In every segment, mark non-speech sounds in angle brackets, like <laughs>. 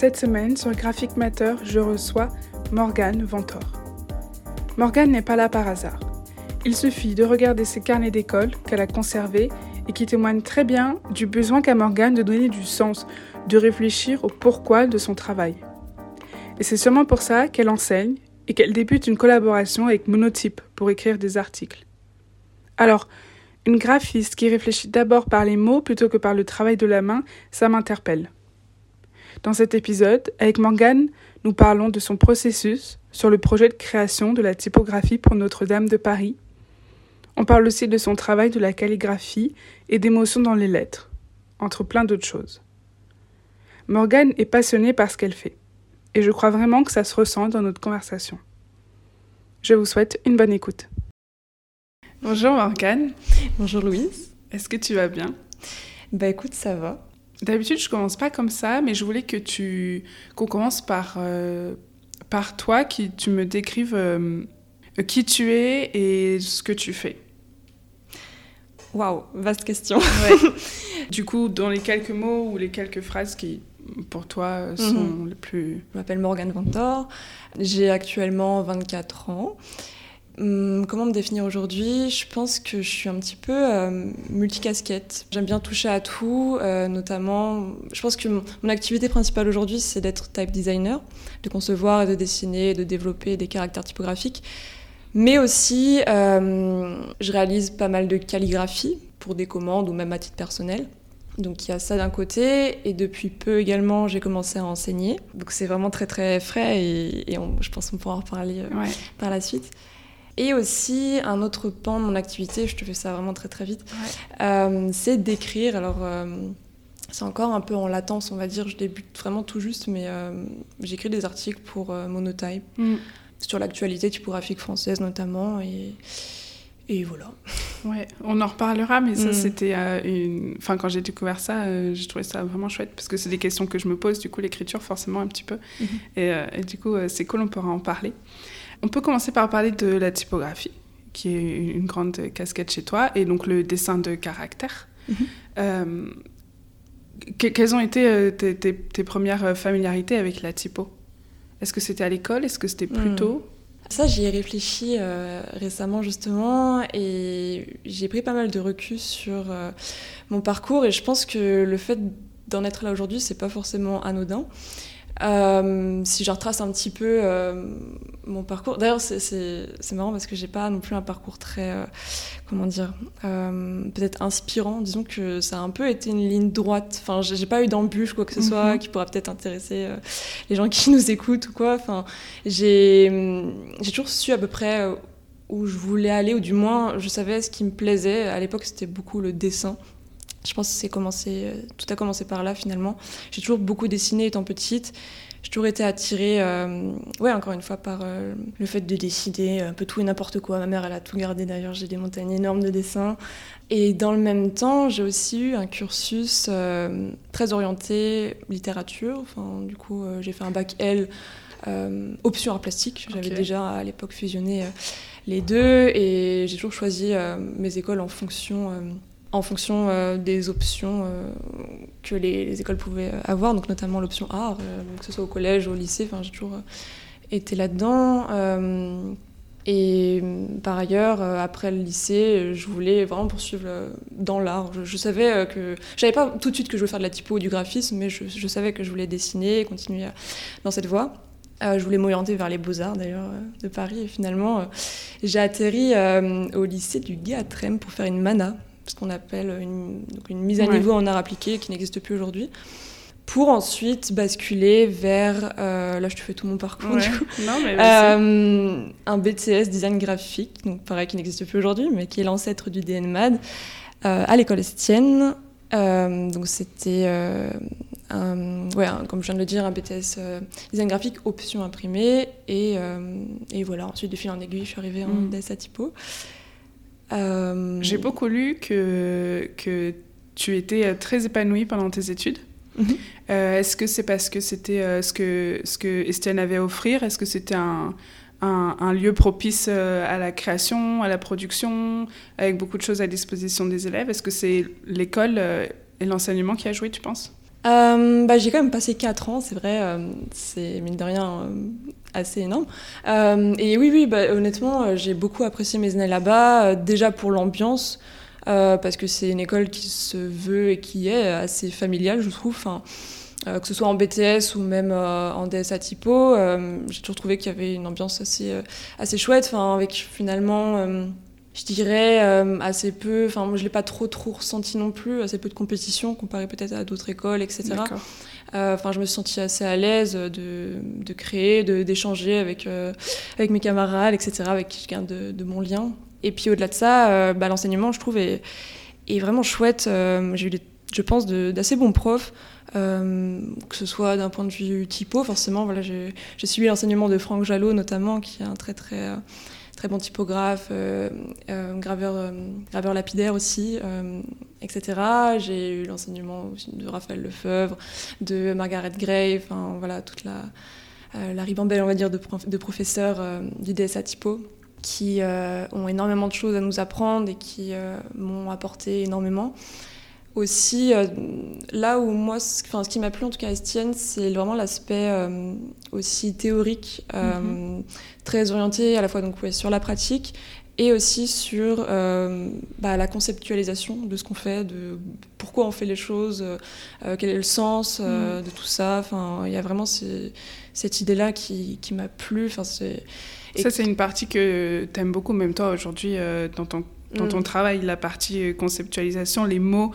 Cette semaine, sur Graphic Matter, je reçois Morgane Ventor. Morgane n'est pas là par hasard. Il suffit de regarder ses carnets d'école qu'elle a conservés et qui témoignent très bien du besoin qu'a Morgane de donner du sens, de réfléchir au pourquoi de son travail. Et c'est sûrement pour ça qu'elle enseigne et qu'elle débute une collaboration avec Monotype pour écrire des articles. Alors, une graphiste qui réfléchit d'abord par les mots plutôt que par le travail de la main, ça m'interpelle. Dans cet épisode, avec Morgane, nous parlons de son processus sur le projet de création de la typographie pour Notre-Dame de Paris. On parle aussi de son travail de la calligraphie et d'émotions dans les lettres, entre plein d'autres choses. Morgane est passionnée par ce qu'elle fait, et je crois vraiment que ça se ressent dans notre conversation. Je vous souhaite une bonne écoute. Bonjour Morgane. Bonjour Louise. Est-ce que tu vas bien? Bah écoute, ça va. D'habitude, je commence pas comme ça, mais je voulais que tu qu'on commence par euh, par toi, qui tu me décrives euh, qui tu es et ce que tu fais. Waouh, vaste question. <laughs> du coup, dans les quelques mots ou les quelques phrases qui pour toi sont Mhm. les plus Je m'appelle Morgane Ventor. J'ai actuellement 24 ans. Hum, Comment me définir aujourd'hui? Je pense que je suis un petit peu euh, multicasquette. J'aime bien toucher à tout, euh, notamment. Je pense que mon, activité principale aujourd'hui, c'est d'être type designer, de concevoir et de dessiner, et de développer des caractères typographiques. Mais aussi, euh, je réalise pas mal de calligraphie pour des commandes ou même à titre personnel. Donc il y a ça d'un côté, et depuis peu également, j'ai commencé à enseigner. Donc c'est vraiment très très frais, et, et on- je pense qu'on pourra en reparler ouais. par la suite. Et aussi, un autre pan de mon activité, je te fais ça vraiment très très vite, euh, c'est d'écrire. Alors, euh, c'est encore un peu en latence, on va dire, je débute vraiment tout juste, mais euh, j'écris des articles pour Monotype, Mm. sur l'actualité typographique française notamment, et, et voilà. Ouais, on en reparlera, mais ça, Mm. c'était euh, une. Enfin, quand j'ai découvert ça, euh, j'ai trouvé ça vraiment chouette parce que c'est des questions que je me pose, du coup, l'écriture, forcément, un petit peu. Mhm. Et, euh, et du coup, c'est cool, on pourra en parler. On peut commencer par parler de la typographie, qui est une grande casquette chez toi, et donc le dessin de caractère. Mhm. Euh, que- quelles ont été euh, tes, tes- tes premières euh, familiarités avec la typo? Est-ce que c'était à l'école? Est-ce que c'était plus Mm. tôt? Ça, j'y ai réfléchi euh, récemment justement et j'ai pris pas mal de recul sur euh, mon parcours et je pense que le fait d'en être là aujourd'hui, c'est pas forcément anodin. Euh, si je retrace un petit peu euh, mon parcours, d'ailleurs c'est- marrant parce que j'ai pas non plus un parcours très, euh, comment dire, peut-être inspirant. Disons que ça a un peu été une ligne droite. Enfin, j'ai pas eu d'embûche quoi que ce soit Mhm. qui pourra peut-être intéresser les gens qui <laughs> nous écoutent ou quoi. Enfin, j'ai j'ai toujours su à peu près où je voulais aller, ou du moins je savais ce qui me plaisait. À l'époque, c'était beaucoup le dessin. Je pense que c'est commencé, euh, tout a commencé par là finalement. J'ai toujours beaucoup dessiné étant petite. J'ai toujours été attirée, euh, ouais, encore une fois, par euh, le fait de dessiner un peu tout et n'importe quoi. Ma mère, elle a tout gardé d'ailleurs. J'ai des montagnes énormes de dessins. Et dans le même temps, j'ai aussi eu un cursus euh, très orienté littérature. Enfin, du coup, j'ai fait un bac L, euh, option art plastique. J'avais déjà à l'époque fusionné euh, les deux et j'ai toujours choisi euh, mes écoles en fonction, en fonction euh, des options euh, que les, les écoles pouvaient avoir, donc notamment l'option art, euh, que ce soit au collège ou au lycée. J'ai toujours été là-dedans. et euh, par ailleurs, après le lycée, je voulais vraiment poursuivre dans l'art. Je, je savais que. Je savais pas tout de suite que je voulais faire de la typo ou du graphisme, mais je, savais que je voulais dessiner et continuer dans cette voie. Je voulais m'orienter vers les beaux-arts d'ailleurs de Paris et finalement j'ai atterri au lycée du Gué pour faire une mana, ce qu'on appelle une, donc une mise à Ouais. niveau en art appliqué qui n'existe plus aujourd'hui, pour ensuite basculer vers, euh, là je te fais tout mon parcours Ouais. du coup, Non, mais vas-y. euh, un BTS design graphique, donc pareil qui n'existe plus aujourd'hui, mais qui est l'ancêtre du DNMAD, euh, à l'école Estienne. Donc c'était, ouais, comme je viens de le dire, un BTS design graphique option imprimée. Et, et voilà, ensuite de fil en aiguille, je suis arrivée en Mm. DSA typo. Euh, J'ai beaucoup lu que, que tu étais euh, très épanouie pendant tes études. Mhm. Euh, Est-ce que c'est parce que c'était euh, ce, que, ce que Estienne avait à offrir? Est-ce que c'était un, un, un lieu propice à la création, à la production, avec beaucoup de choses à disposition des élèves? Est-ce que c'est l'école et l'enseignement qui a joué, tu penses? Bah, J'ai quand même passé 4 ans, c'est vrai, c'est mine de rien assez énorme. et oui, oui, bah, honnêtement, j'ai beaucoup apprécié mes années là-bas, déjà pour l'ambiance, parce que c'est une école qui se veut et qui est assez familiale, je trouve. Enfin, euh, que ce soit en BTS ou même euh, en DSA typo, euh, j'ai toujours trouvé qu'il y avait une ambiance assez, assez chouette, avec finalement, je dirais, assez peu, enfin moi je l'ai pas trop trop ressenti non plus, assez peu de compétition comparé peut-être à d'autres écoles, etc. Enfin, je me suis sentie assez à l'aise de, de créer, d'échanger avec, avec mes camarades, etc., avec qui je garde de, de mon lien. Et puis au-delà de ça, bah, l'enseignement, je trouve, est, est vraiment chouette. j'ai eu, je pense, d'assez bons profs. Euh, que ce soit d'un point de vue typo, forcément, voilà, j'ai suivi l'enseignement de Franck Jalot notamment, qui est un très très très bon typographe, euh, euh, graveur, graveur lapidaire aussi, etc. J'ai eu l'enseignement de Raphaël Lefebvre, de Margaret Gray, enfin voilà toute la la ribambelle, on va dire, de, de professeurs du DSA typo qui ont énormément de choses à nous apprendre et qui m'ont apporté énormément aussi, euh, là où moi, ce, ce qui m'a plu en tout cas à Estienne, c'est vraiment l'aspect euh, aussi théorique, euh, mhm. très orienté à la fois donc, sur la pratique et aussi sur bah, la conceptualisation de ce qu'on fait, de pourquoi on fait les choses, quel est le sens mhm. de tout ça. Enfin, il y a vraiment cette idée-là qui, qui m'a plu. Enfin, ça, c'est une partie que tu aimes beaucoup, même toi, aujourd'hui, dans ton dans ton mm. travail, la partie conceptualisation, les mots,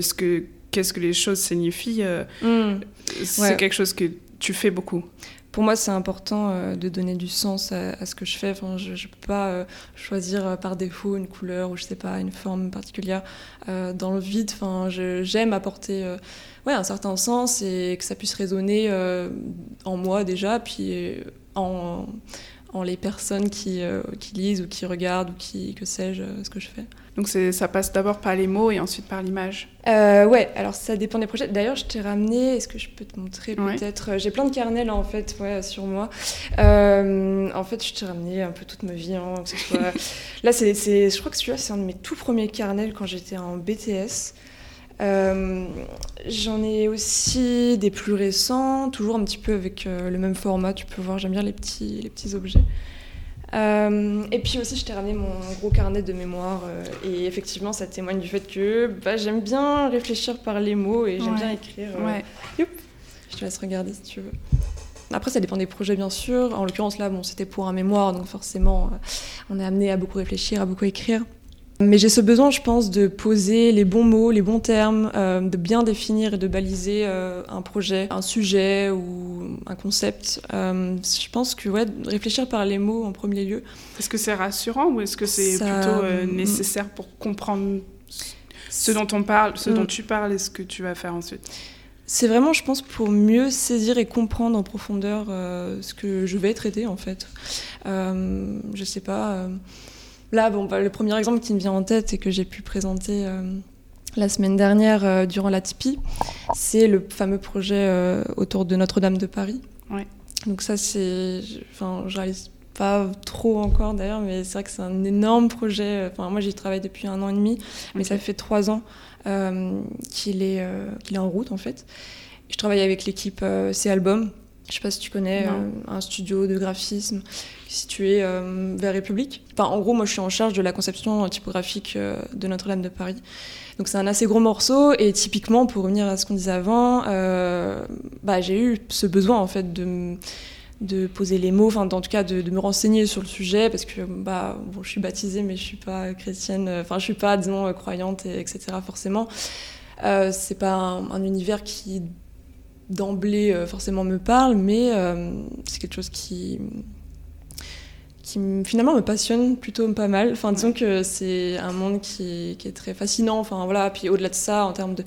ce que, qu'est-ce que les choses signifient, euh, mm. c'est quelque chose que tu fais beaucoup. Pour moi, c'est important de donner du sens à, ce que je fais. Enfin, je ne peux pas choisir par défaut une couleur ou je sais pas une forme particulière dans le vide. Enfin, j'aime apporter ouais, un certain sens et que ça puisse résonner en moi déjà, puis en en les personnes qui, euh, qui, lisent ou qui regardent ou qui, que sais-je, euh, ce que je fais. Donc ça passe d'abord par les mots et ensuite par l'image euh, Ouais, alors ça dépend des projets. D'ailleurs, je t'ai ramené, est-ce que je peux te montrer peut-être J'ai plein de carnets là en fait ouais, sur moi. en fait, je t'ai ramené un peu toute ma vie. Hein, <laughs> là, c'est, je crois que celui-là, c'est un de mes tout premiers carnets quand j'étais en BTS. Euh, j'en ai aussi des plus récents, toujours un petit peu avec euh, le même format. Tu peux voir, j'aime bien les petits, les petits objets. Euh, et puis aussi, je t'ai ramené mon gros carnet de mémoire. et effectivement, ça témoigne du fait que bah, j'aime bien réfléchir par les mots et j'aime bien écrire. Ouais. Je te laisse regarder si tu veux. Après, ça dépend des projets, bien sûr. En l'occurrence, là, bon, c'était pour un mémoire, donc forcément, on est amené à beaucoup réfléchir, à beaucoup écrire. Mais j'ai ce besoin, je pense, de poser les bons mots, les bons termes, euh, de bien définir et de baliser euh, un projet, un sujet ou un concept. Euh, je pense que ouais, réfléchir par les mots en premier lieu. Est-ce que c'est rassurant ou est-ce que c'est plutôt nécessaire pour comprendre ce dont on parle, ce dont mm. tu parles et ce que tu vas faire ensuite? C'est vraiment, je pense, pour mieux saisir et comprendre en profondeur ce que je vais traiter, en fait. je sais pas Là, bon, bah, le premier exemple qui me vient en tête et que j'ai pu présenter euh, la semaine dernière euh, durant la Tipeee, c'est le fameux projet euh, autour de Notre-Dame de Paris. Donc ça, c'est... Enfin, je réalise pas trop encore d'ailleurs, mais c'est vrai que c'est un énorme projet. Enfin, moi, j'y travaille depuis un an et demi, mais ça fait trois ans qu'il est, qu'il est en route, en fait. Je travaille avec l'équipe C-Album, je sais pas si tu connais un studio de graphisme situé euh, vers République. Enfin, en gros, moi, je suis en charge de la conception typographique euh, de Notre-Dame de Paris. Donc, c'est un assez gros morceau. Et typiquement, pour revenir à ce qu'on disait avant, euh, bah, j'ai eu ce besoin, en fait, de de poser les mots, enfin en tout cas de, me renseigner sur le sujet parce que bah bon je suis baptisée mais je suis pas chrétienne, enfin je suis pas disons croyante et, etc forcément. Euh, c'est pas un, univers qui d'emblée forcément me parle mais c'est quelque chose qui qui finalement me passionne plutôt pas mal. Enfin, disons que c'est un monde qui, qui, est très fascinant. Enfin, voilà. Puis au-delà de ça, en termes de,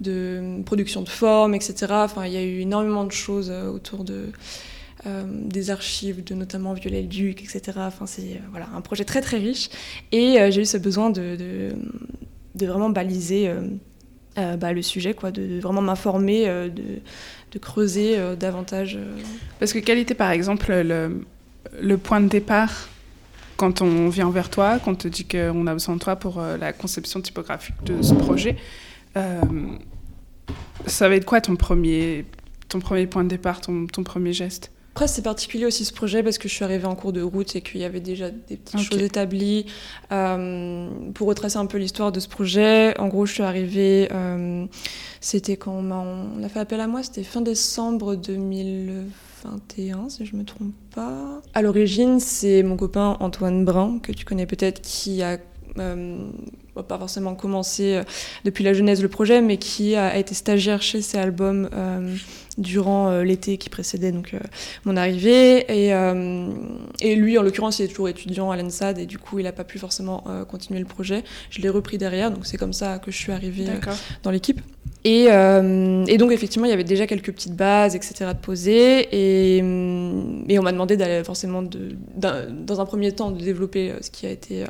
de, production de formes, etc., enfin, il y a eu énormément de choses euh, autour de, euh, des archives, de notamment Viollet-le-Duc, etc. Enfin, c'est euh, voilà, un projet très très riche. Et j'ai eu ce besoin de, de, de vraiment baliser bah, le sujet, quoi, de, vraiment m'informer, de, de creuser davantage. Parce que quel était par exemple le point de départ quand on vient vers toi, quand on te dit qu'on a besoin de toi pour euh, la conception typographique de ce projet, euh, Ça va être quoi ton premier, ton premier point de départ, ton, ton premier geste? Après, c'est particulier aussi ce projet parce que je suis arrivée en cours de route et qu'il y avait déjà des petites choses établies. Euh, pour retracer un peu l'histoire de ce projet, en gros, je suis arrivée, euh, c'était quand on a, fait appel à moi, c'était fin décembre 2021, si je me trompe pas. À l'origine, c'est mon copain Antoine Brun, que tu connais peut-être, qui a euh, pas forcément commencé depuis la jeunesse le projet, mais qui a, été stagiaire chez ces albums durant l'été qui précédait donc mon arrivée. Et, et lui, en l'occurrence, il est toujours étudiant à l'ENSAD et du coup, il n'a pas pu forcément continuer le projet. Je l'ai repris derrière, donc c'est comme ça que je suis arrivée dans l'équipe. Et, et, donc, effectivement, il y avait déjà quelques petites bases, etc., de poser. Et, et on m'a demandé d'aller forcément, dans un premier temps, de développer ce qui a été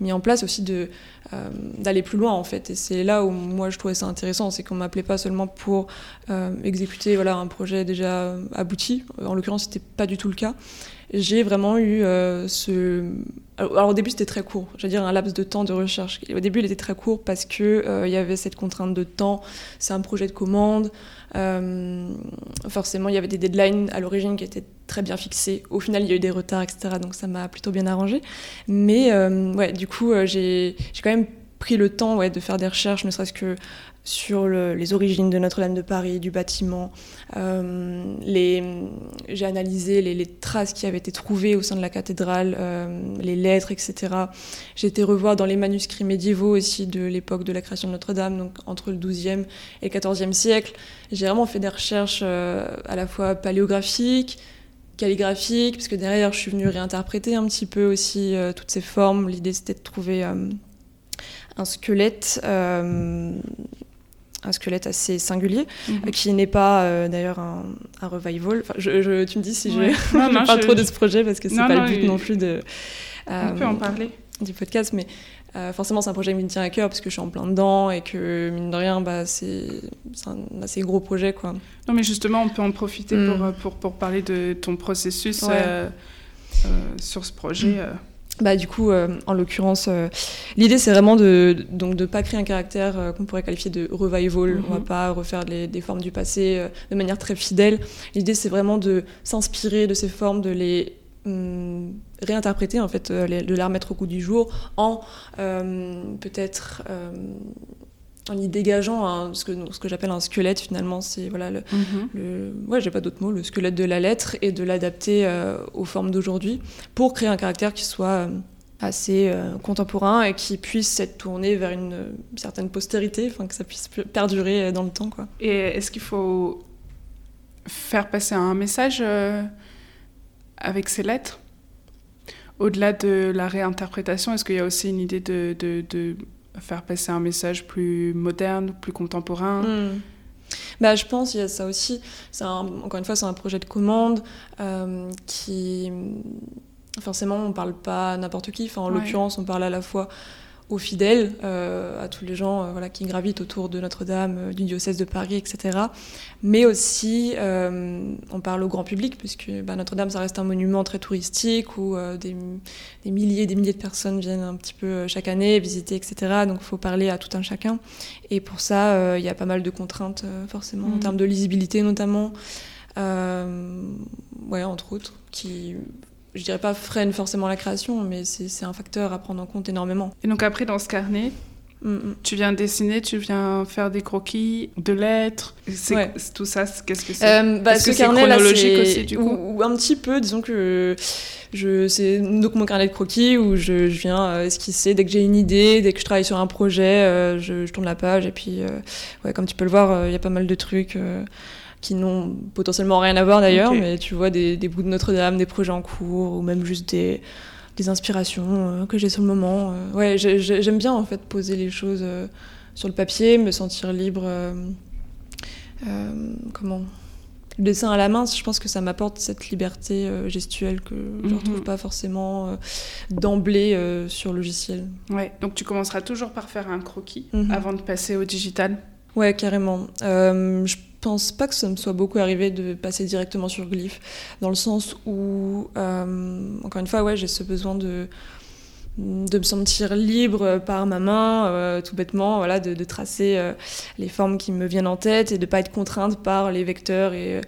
mis en place aussi euh, d'aller plus loin en fait. Et c'est là où moi je trouvais ça intéressant, c'est qu'on m'appelait pas seulement pour euh, exécuter voilà un projet déjà abouti. En l'occurrence, c'était pas du tout le cas. J'ai vraiment eu euh, ce. Alors, au début c'était très court, j'allais dire un laps de temps de recherche. Au début il était très court parce que il y avait cette contrainte de temps. C'est un projet de commande. Euh, forcément, il y avait des deadlines à l'origine qui étaient très bien fixés. Au final, il y a eu des retards, etc. Donc ça m'a plutôt bien arrangé. Mais euh, ouais, du coup, euh, j'ai quand même pris le temps ouais, de faire des recherches, ne serait-ce que sur les origines de Notre-Dame de Paris, du bâtiment. Euh, j'ai analysé les, traces qui avaient été trouvées au sein de la cathédrale, euh, les lettres, etc. J'ai été revoir dans les manuscrits médiévaux aussi de l'époque de la création de Notre-Dame, donc entre le XIIe et le XIVe siècle. J'ai vraiment fait des recherches euh, à la fois paléographiques, calligraphiques, parce que derrière, je suis venue réinterpréter un petit peu aussi toutes ces formes. L'idée, c'était de trouver un squelette un squelette assez singulier, mhm. qui n'est pas euh, d'ailleurs un, revival. Enfin, je, tu me dis si je, <laughs> parle trop de ce projet parce que c'est pas le but non plus de. On peut en euh, parler. Du podcast, mais euh, forcément c'est un projet qui me tient à cœur parce que je suis en plein dedans et que mine de rien, bah, c'est un assez gros projet. Quoi. Non, mais justement, on peut en profiter mm. pour, pour, pour, parler de ton processus sur ce projet. Mm bah, du coup, euh, en l'occurrence, euh, l'idée c'est vraiment de donc de pas créer un caractère euh, qu'on pourrait qualifier de revival. On va mhm. pas refaire des formes du passé de manière très fidèle. L'idée c'est vraiment de s'inspirer de ces formes, de les hum, réinterpréter en fait, de les remettre au goût du jour en peut-être en y dégageant ce que, ce que j'appelle un squelette finalement, c'est voilà le, mhm. ouais j'ai pas d'autre mot, le squelette de la lettre et de l'adapter euh, aux formes d'aujourd'hui pour créer un caractère qui soit euh, assez euh, contemporain et qui puisse être tourné vers une certaine postérité, enfin que ça puisse perdurer dans le temps quoi. Et est-ce qu'il faut faire passer un message avec ces lettres? Au-delà de la réinterprétation, est-ce qu'il y a aussi une idée de, de, de faire passer un message plus moderne, plus contemporain hmm. Bah, je pense qu'il y a ça aussi. encore une fois, c'est un projet de commande euh, qui. Forcément, on ne parle pas à n'importe qui. Enfin, en l'occurrence, on parle à la fois aux fidèles, euh, à tous les gens euh, voilà, qui gravitent autour de Notre-Dame, euh, du diocèse de Paris, etc. Mais aussi, on parle au grand public, puisque bah, Notre-Dame, ça reste un monument très touristique où des, des, milliers et des milliers de personnes viennent un petit peu chaque année visiter, etc. Donc il faut parler à tout un chacun. Et pour ça, il y a pas mal de contraintes, forcément, en mmh. termes de lisibilité notamment. ouais, entre autres, qui je dirais pas freine forcément la création, mais c'est un facteur à prendre en compte énormément. Et donc après, dans ce carnet, mm, mm. Tu viens dessiner, tu viens faire des croquis, de lettres. C'est tout ça. Qu'est-ce que c'est? Euh, bah, Ce carnet là, chronologique aussi du coup? Ou, un petit peu, disons que je c'est donc mon carnet de croquis où je, je viens euh, esquisser dès que j'ai une idée, dès que je travaille sur un projet, euh, je, je, tourne la page et puis ouais, comme tu peux le voir, il y a pas mal de trucs qui n'ont potentiellement rien à voir d'ailleurs, mais tu vois des, bouts de Notre-Dame, des projets en cours, ou même juste des, des inspirations euh, que j'ai sur le moment. Euh. ouais, j'aime bien en fait poser les choses euh, sur le papier, me sentir libre. comment le dessin à la main, je pense que ça m'apporte cette liberté gestuelle que je ne mhm. retrouve pas forcément d'emblée sur logiciel. Ouais, donc tu commenceras toujours par faire un croquis mhm. avant de passer au digital? Ouais, carrément. je pense pas que ça me soit beaucoup arrivé de passer directement sur Glyph, dans le sens où, euh, encore une fois, ouais, j'ai ce besoin de de me sentir libre par ma main, tout bêtement, voilà, de, tracer les formes qui me viennent en tête et de pas être contrainte par les vecteurs et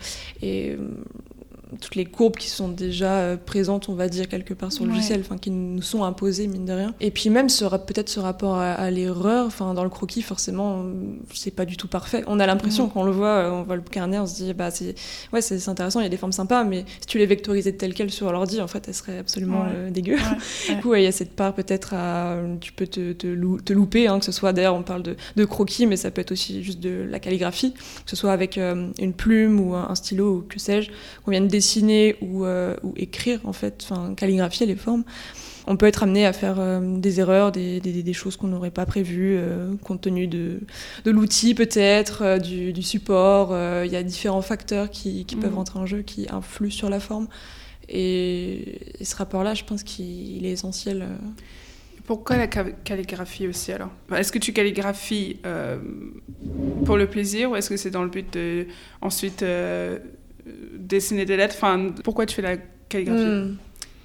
toutes les courbes qui sont déjà euh, présentes, on va dire, quelque part sur le logiciel, enfin, qui nous sont imposées, mine de rien. Et puis même peut-être ce rapport à, l'erreur, enfin, dans le croquis, forcément, c'est pas du tout parfait. On a l'impression, quand on le voit, on voit le carnet, on se dit, bah, c'est ouais, c'est intéressant, il y a des formes sympas, mais si tu les vectorisais telles quelles sur l'ordi, en fait, elles seraient absolument euh, dégueu. du coup, il y a cette part peut-être à. Tu peux te, te, louper, hein, que ce soit, d'ailleurs, on parle de, de, croquis, mais ça peut être aussi juste de la calligraphie, que ce soit avec euh, une plume ou un, stylo ou que sais-je, qu'on vienne dessiner ou, euh, ou, écrire, en fait, enfin, calligraphier les formes, on peut être amené à faire euh, des erreurs, des, des, des choses qu'on n'aurait pas prévues, euh, compte tenu de, de l'outil peut-être, du, du, support. Il y a différents facteurs qui, qui peuvent mm. rentrer en jeu, qui influent sur la forme. Et, ce rapport-là, je pense qu'il est essentiel. Pourquoi la calligraphie aussi alors? Est-ce que tu calligraphies pour le plaisir ou est-ce que c'est dans le but de ensuite dessiner des lettres Enfin, pourquoi tu fais la calligraphie? Hmm.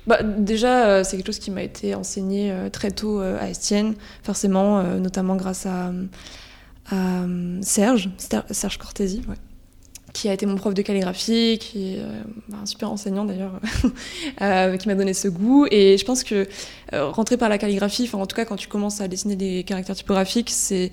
bah, déjà, euh, c'est quelque chose qui m'a été enseigné euh, très tôt euh, à Estienne, forcément, notamment grâce à, Serge, Serge Cortési, qui a été mon prof de calligraphie, qui est bah, un super enseignant d'ailleurs, <laughs> qui m'a donné ce goût. Et je pense que rentrer par la calligraphie, en tout cas quand tu commences à dessiner des caractères typographiques, c'est,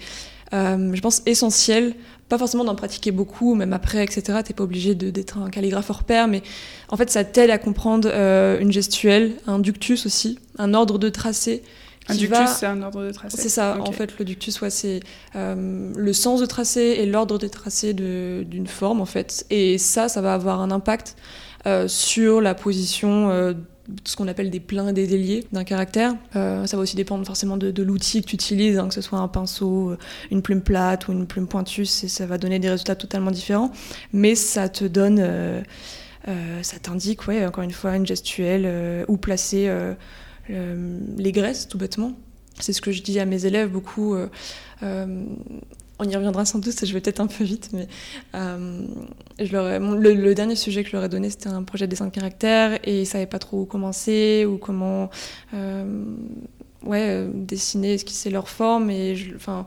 je pense, essentiel pas forcément d'en pratiquer beaucoup, même après, etc. T'es pas obligé d'être un calligraphe hors pair, mais en fait, ça t'aide à comprendre euh, une gestuelle, un ductus aussi, un ordre de tracé. Un ductus, c'est un ordre de tracé. C'est ça, en fait, le ductus, ouais, c'est euh, le sens de tracé et l'ordre de tracé d'une forme, en fait. Et ça, ça va avoir un impact euh, sur la position ce qu'on appelle des pleins et des déliés d'un caractère. Euh, ça va aussi dépendre forcément de, l'outil que tu utilises, hein, que ce soit un pinceau, euh, une plume plate ou une plume pointue, ça va donner des résultats totalement différents. Mais ça te donne, euh, ça t'indique, ouais, encore une fois, une gestuelle, où placer les graisses, tout bêtement. C'est ce que je dis à mes élèves beaucoup on y reviendra sans doute, je vais peut-être un peu vite, mais euh, je le, dernier sujet que je leur ai donné, c'était un projet de dessin de caractère et ils ne savaient pas trop où commencer ou comment euh, ouais, euh, dessiner, esquisser leur forme. Et enfin,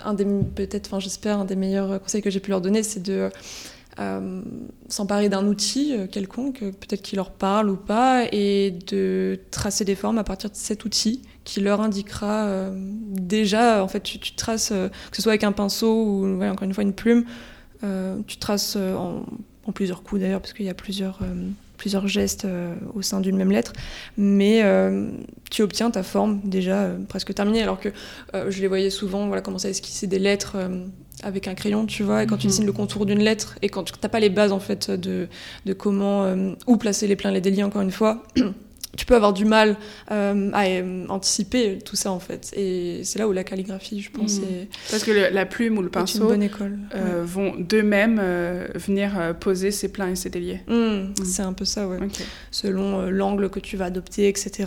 un des peut-être, enfin, j'espère, un des meilleurs conseils que j'ai pu leur donner, c'est de s'emparer d'un outil quelconque, peut-être qui leur parle ou pas, et de tracer des formes à partir de cet outil qui leur indiquera euh, déjà, en fait, tu, traces, euh, que ce soit avec un pinceau ou encore une fois une plume, euh, tu traces en, plusieurs coups d'ailleurs, parce qu'il y a plusieurs, plusieurs gestes au sein d'une même lettre, mais tu obtiens ta forme déjà presque terminée, alors que je les voyais souvent voilà, commencer à esquisser des lettres avec un crayon, tu vois, et quand tu mhm. dessines le contour d'une lettre, et quand tu n'as pas les bases en fait de, de comment, où placer les pleins, les délits, encore une fois, tu peux avoir du mal euh, à euh, anticiper tout ça en fait. Et c'est là où la calligraphie, je pense, mmh. Parce que la plume ou le pinceau euh, vont d'eux-mêmes venir poser ses pleins et ses déliés. Mmh, mmh. C'est un peu ça, ouais. Selon l'angle que tu vas adopter, etc.,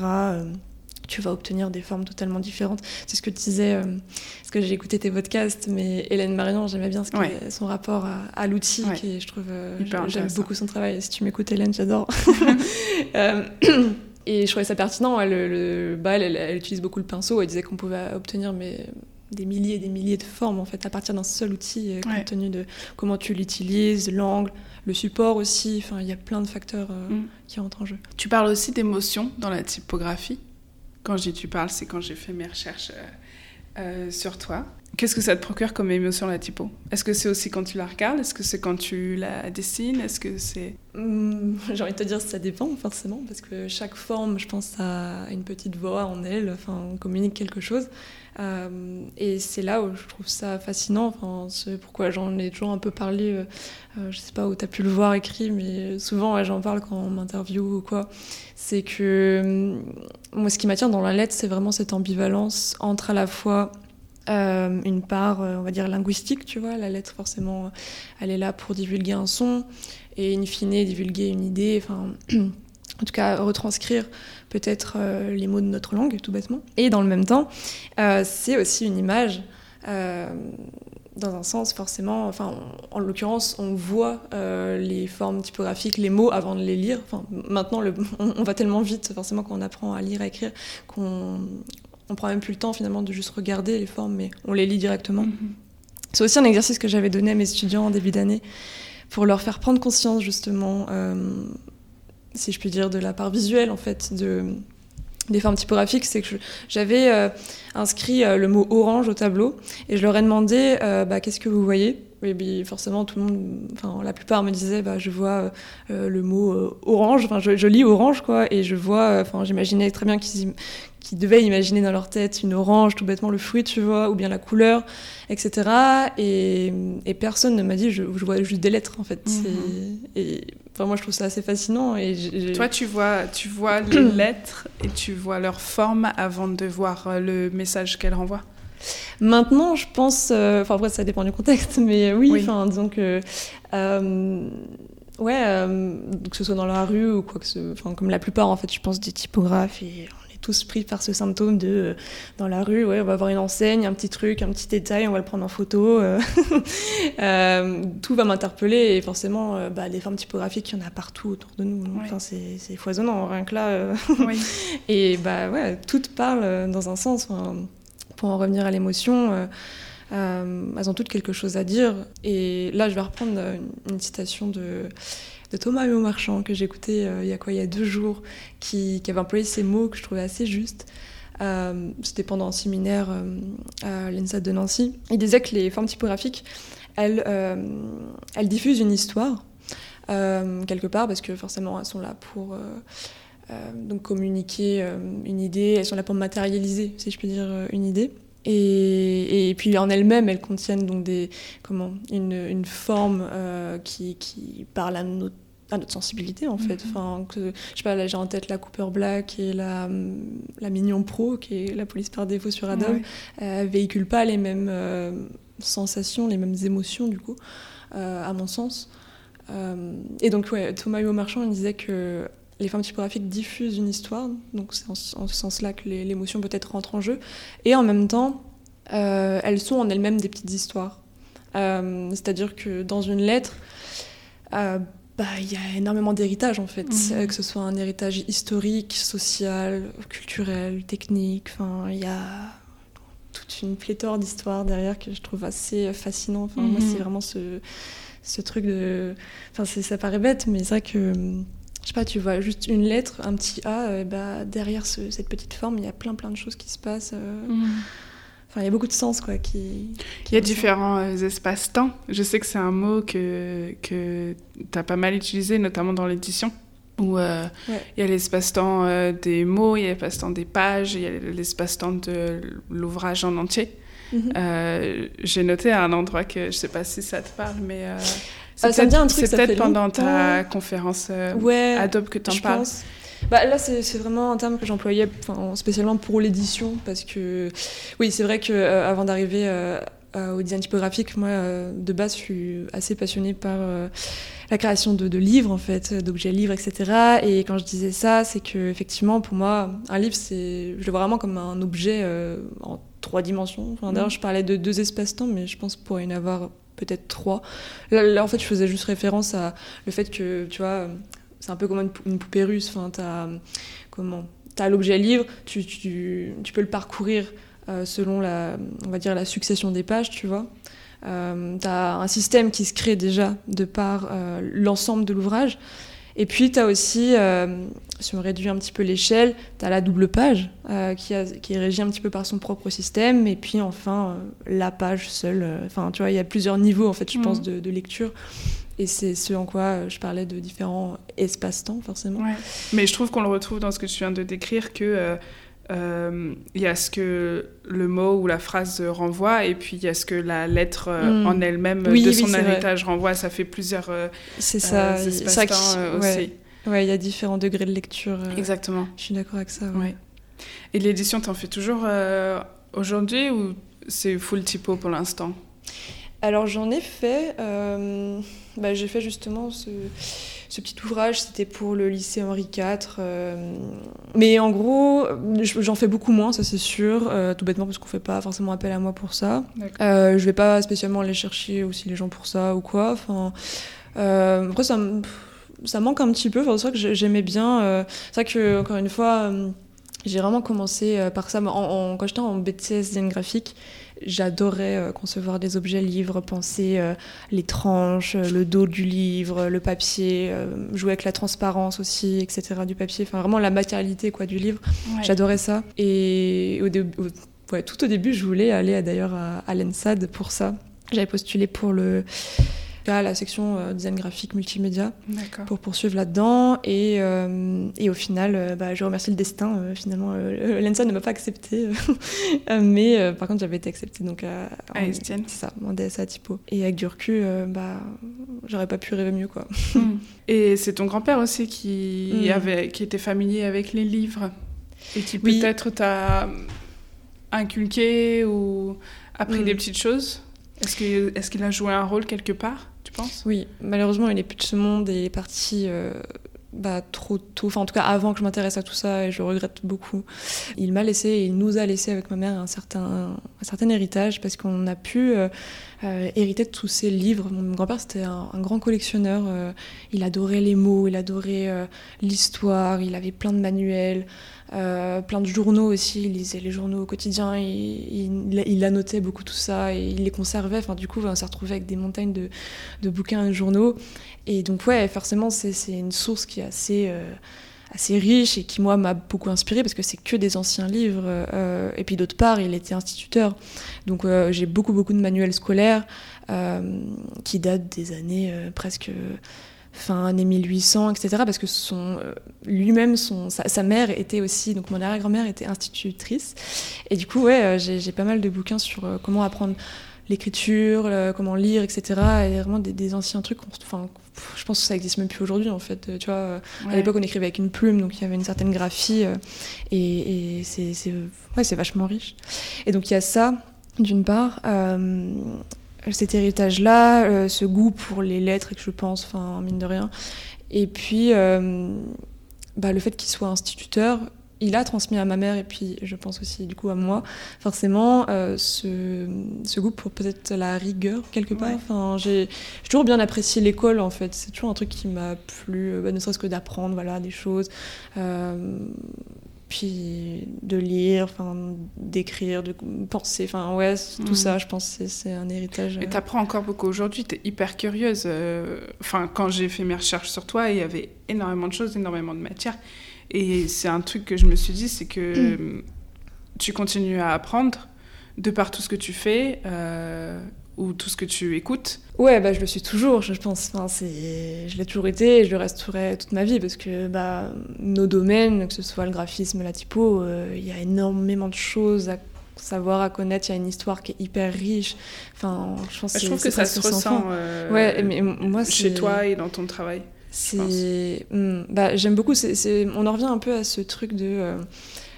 tu vas obtenir des formes totalement différentes. C'est ce que tu disais, parce que j'ai écouté tes podcasts, mais Hélène Marion, j'aimais bien ce son rapport à, l'outil, qui je trouve, j'aime beaucoup son travail. Si tu m'écoutes, Hélène, j'adore. <laughs> <clears throat> Et je trouvais ça pertinent. Elle, le, bah, elle, utilise beaucoup le pinceau. Elle disait qu'on pouvait obtenir mais, des milliers et des milliers de formes en fait à partir d'un seul outil, euh, compte tenu de comment tu l'utilises, l'angle, le support aussi. Enfin, il y a plein de facteurs euh, mm. qui rentrent en jeu. Tu parles aussi d'émotions dans la typographie. Quand j'ai tu parles, c'est quand j'ai fait mes recherches euh, sur toi. Qu'est-ce que ça te procure comme émotion la typo? Est-ce que c'est aussi quand tu la regardes? Est-ce que c'est quand tu la dessines? Est-ce que c'est <laughs> hmm, J'ai envie de te dire ça dépend forcément parce que chaque forme, je pense, a une petite voix en elle. Enfin, on communique quelque chose. Euh, et c'est là où je trouve ça fascinant. Enfin, c'est pourquoi j'en ai toujours un peu parlé. Euh, euh, je sais pas où tu as pu le voir écrit, mais souvent j'en parle quand on m'interviewe ou quoi. C'est que hmm, moi, ce qui m'attire dans la lettre, c'est vraiment cette ambivalence entre à la fois euh, une part, euh, on va dire, linguistique, tu vois. La lettre, forcément, elle est là pour divulguer un son et, in fine, divulguer une idée, enfin, <clears throat> en tout cas, retranscrire peut-être euh, les mots de notre langue, tout bêtement. Et dans le même temps, c'est aussi une image dans un sens, forcément, enfin, en l'occurrence, on voit euh, les formes typographiques, les mots avant de les lire. Enfin, maintenant, le, <laughs> on, va tellement vite, forcément, quand on apprend à lire, à écrire, qu'on on prend même plus le temps finalement de juste regarder les formes, mais on les lit directement. Mm-hmm. C'est aussi un exercice que j'avais donné à mes étudiants en début d'année pour leur faire prendre conscience justement, euh, si je puis dire, de la part visuelle en fait de des formes typographiques, c'est que j'avais euh, inscrit euh, le mot orange au tableau et je leur ai demandé bah, qu'est-ce que vous voyez? Et forcément tout le monde, enfin la plupart me disaient bah, je vois le mot orange, enfin je, je, lis orange quoi et je vois, enfin j'imaginais très bien qu'ils qui devaient imaginer dans leur tête une orange, tout bêtement le fruit, tu vois, ou bien la couleur, etc. Et, et personne ne m'a dit, je, je, vois juste des lettres, en fait. Mhm. Et enfin, moi, je trouve ça assez fascinant. Et Toi, tu vois, tu vois les <clears throat> lettres et tu vois leur forme avant de voir euh, le message qu'elles renvoient Maintenant, je pense, euh, enfin après ça dépend du contexte, <laughs> mais oui, enfin disons que euh, ouais, que ce soit dans la rue ou quoi que ce, enfin comme la plupart en fait, je pense des typographes et tous pris par ce symptôme de euh, dans la rue, ouais, on va avoir une enseigne, un petit truc, un petit détail, on va le prendre en photo. Euh, <laughs> euh, tout va m'interpeller et forcément, bah, les formes typographiques, il y en a partout autour de nous. C'est foisonnant, rien que là. Oui. <laughs> et bah ouais, toutes parlent dans un sens. pour en revenir à l'émotion. elles ont toutes quelque chose à dire. Et là, je vais reprendre une citation de, de Thomas Huot Marchand que écouté euh, il y a quoi il y a deux jours qui, avait employé ces mots que je trouvais assez justes. Euh, c'était pendant un séminaire euh, à l'INSA de Nancy. Il disait que les formes typographiques elles, elles diffusent une histoire quelque part parce que forcément elles sont là pour donc communiquer une idée elles sont là pour matérialiser si je peux dire une idée et, et, puis en elles-mêmes, elles contiennent donc des, comment, une, une forme euh, qui, qui, parle à notre, à notre sensibilité en fait. Mm-hmm. Enfin, que, je sais pas, là j'ai en tête la Cooper Black et la, la Mignon Pro, qui est la police par défaut sur Adobe, ouais. euh, véhiculent pas les mêmes euh, sensations, les mêmes émotions du coup, euh, à mon sens. Et donc ouais, Thomas Huot Marchand il disait que les formes typographiques diffusent une histoire, donc c'est en, ce sens-là que l'émotion peut-être rentre en jeu, et en même temps, euh, elles sont en elles-mêmes des petites histoires. Euh, c'est-à-dire que dans une lettre, euh, bah, il y a énormément d'héritage en fait, mmh. que ce soit un héritage historique, social, culturel, technique, enfin il y a toute une pléthore d'histoires derrière que je trouve assez fascinant. Enfin, mmh. Moi c'est vraiment ce, ce truc de... Enfin ça paraît bête, mais c'est vrai que je sais pas, tu vois juste une lettre, un petit A, euh, bah, derrière ce, cette petite forme, il y a plein plein de choses qui se passent. Euh... Mmh. Enfin, il y a beaucoup de sens, quoi. Qui, qui il y a différents euh, espaces-temps. Je sais que c'est un mot que, que tu as pas mal utilisé, notamment dans l'édition. Où euh, ouais. il y a l'espace-temps des mots, il y a l'espace-temps des pages, il y a l'espace-temps de l'ouvrage en entier. Mmh. J'ai noté à un endroit que je sais pas si ça te parle, mais c'est peut-être peut pendant ta conférence euh, ouais, Adobe que tu en parles. Pense. Bah, là, c'est vraiment un terme que j'employais spécialement pour l'édition, parce que oui, c'est vrai qu'avant euh, avant d'arriver euh, au design typographique, moi, euh, de base, je suis assez passionnée par euh, la création de, de, livres, en fait, d'objets livres, etc. Et quand je disais ça, c'est que effectivement, pour moi, un livre, c'est, je le vois vraiment comme un objet euh, en trois dimensions. Enfin, D'ailleurs, mmh. je parlais de deux espaces-temps, mais je pense pour y en avoir peut-être trois. Là, en fait, je faisais juste référence à le fait que, tu vois, c'est un peu comme une, poupée russe. Enfin, t'as, comment T'as l'objet livre, tu, peux le parcourir euh, selon la, on va dire, la succession des pages, tu vois. Euh, t'as un système qui se crée déjà de par euh, l'ensemble de l'ouvrage. Et puis, tu as aussi, euh, si on réduit un petit peu l'échelle, tu as la double page euh, qui, a, qui, est régie un petit peu par son propre système. Et puis, enfin, euh, la page seule. Enfin, tu vois, il y a plusieurs niveaux, en fait, je mmh. pense, de, de, lecture. Et c'est ce en quoi je parlais de différents espaces-temps, forcément. Ouais. Mais je trouve qu'on le retrouve dans ce que tu viens de décrire, que euh, y a ce que le mot ou la phrase renvoie et puis il y a ce que la lettre euh, mm. en elle-même oui, de oui, son héritage vrai. renvoie. Ça fait plusieurs euh, C'est ça, euh, aussi. Ouais, il y a différents degrés de lecture. Exactement. Je suis d'accord avec ça. Ouais. Et l'édition, t'en fais toujours aujourd'hui ou c'est full typo pour l'instant? Alors j'en ai fait. Bah, J'ai fait justement ce ce petit ouvrage, c'était pour le lycée Henri IV. mais en gros, j'en fais beaucoup moins, ça c'est sûr, tout bêtement parce qu'on fait pas forcément appel à moi pour ça. je vais pas spécialement aller chercher aussi les gens pour ça ou quoi. Enfin, après, ça, ça manque un petit peu. c'est vrai que j'aimais bien. c'est vrai que, encore une fois, j'ai vraiment commencé par ça. En, quand j'étais en BTS design graphique, J'adorais euh, concevoir des objets livres, penser euh, les tranches, euh, le dos du livre, le papier, jouer avec la transparence aussi, etc. du papier. Enfin, vraiment la matérialité quoi, du livre. J'adorais ça. Et au, tout au début, je voulais aller d'ailleurs à, à l'ENSAD pour ça. J'avais postulé pour le à la section euh, design graphique multimédia pour poursuivre là-dedans. Et, euh, et, au final, euh, bah, je remercie le destin. finalement, l'ENSA ne m'a pas accepté. <laughs> mais par contre, j'avais été acceptée donc, à, C'est ça, en DSA typo. Et avec du recul, bah, j'aurais pas pu rêver mieux. Quoi. Hmm. Et c'est ton grand-père aussi qui, hmm. avait, qui était familier avec les livres et qui peut-être t'a inculqué ou appris hmm. des petites choses? Est-ce qu'il est qu'il a joué un rôle quelque part? Oui, malheureusement, il est plus de ce monde et est parti euh, bah, trop tôt. Enfin, en tout cas, avant que je m'intéresse à tout ça, et je regrette beaucoup. Il m'a laissé, il nous a laissé avec ma mère un certain, un certain héritage parce qu'on a pu euh, euh, hériter de tous ces livres. Mon grand-père, c'était un, grand collectionneur. il adorait les mots, il adorait l'histoire, il avait plein de manuels. Plein de journaux aussi, il lisait les journaux au quotidien, il, il, annotait beaucoup tout ça et il les conservait. Enfin, du coup, on s'est retrouvé avec des montagnes de, de bouquins et de journaux. Et donc, ouais, forcément, c'est une source qui est assez, euh, assez riche et qui, moi, m'a beaucoup inspiré parce que c'est que des anciens livres. Euh, et puis, d'autre part, il était instituteur. Donc, euh, j'ai beaucoup, beaucoup de manuels scolaires qui datent des années presque fin années 1800, etc. Parce que son, lui-même, son, sa, mère était aussi, donc mon arrière-grand-mère était institutrice. Et du coup, ouais, j'ai pas mal de bouquins sur comment apprendre l'écriture, comment lire, etc. Et vraiment des, anciens trucs. Enfin, je pense que ça existe même plus aujourd'hui en fait. Tu vois, à l'époque on écrivait avec une plume, donc il y avait une certaine graphie euh, et, c'est ouais, vachement riche. Et donc il y a ça d'une part. Euh, cet héritage-là, euh, ce goût pour les lettres, et que je pense, enfin, mine de rien. Et puis, bah, le fait qu'il soit instituteur, il a transmis à ma mère et puis je pense aussi du coup à moi forcément euh, ce, ce, goût pour peut-être la rigueur quelque part. Enfin, j'ai toujours bien apprécié l'école en fait. C'est toujours un truc qui m'a plu, euh, bah, ne serait-ce que d'apprendre voilà des choses. Euh, puis de lire, enfin d'écrire, de penser, enfin ouais, tout mm. ça, je pense c'est un héritage. Et t'apprends encore beaucoup aujourd'hui, t'es hyper curieuse. Enfin, quand j'ai fait mes recherches sur toi, il y avait énormément de choses, énormément de matières. Et c'est un truc que je me suis dit, c'est que mm. tu continues à apprendre de par tout ce que tu fais euh, ou tout ce que tu écoutes. Ouais, bah, je le suis toujours, je pense. Enfin, je l'ai toujours été et je le resterai toute ma vie parce que bah, nos domaines, que ce soit le graphisme, la typo, euh, il y a énormément de choses à savoir, à connaître. Il y a une histoire qui est hyper riche. Enfin, je pense bah, je trouve que ça se ressent euh, ouais, mais moi, chez toi et dans ton travail. C'est, hmm, bah, j'aime beaucoup. c'est on en revient un peu à ce truc de. Euh,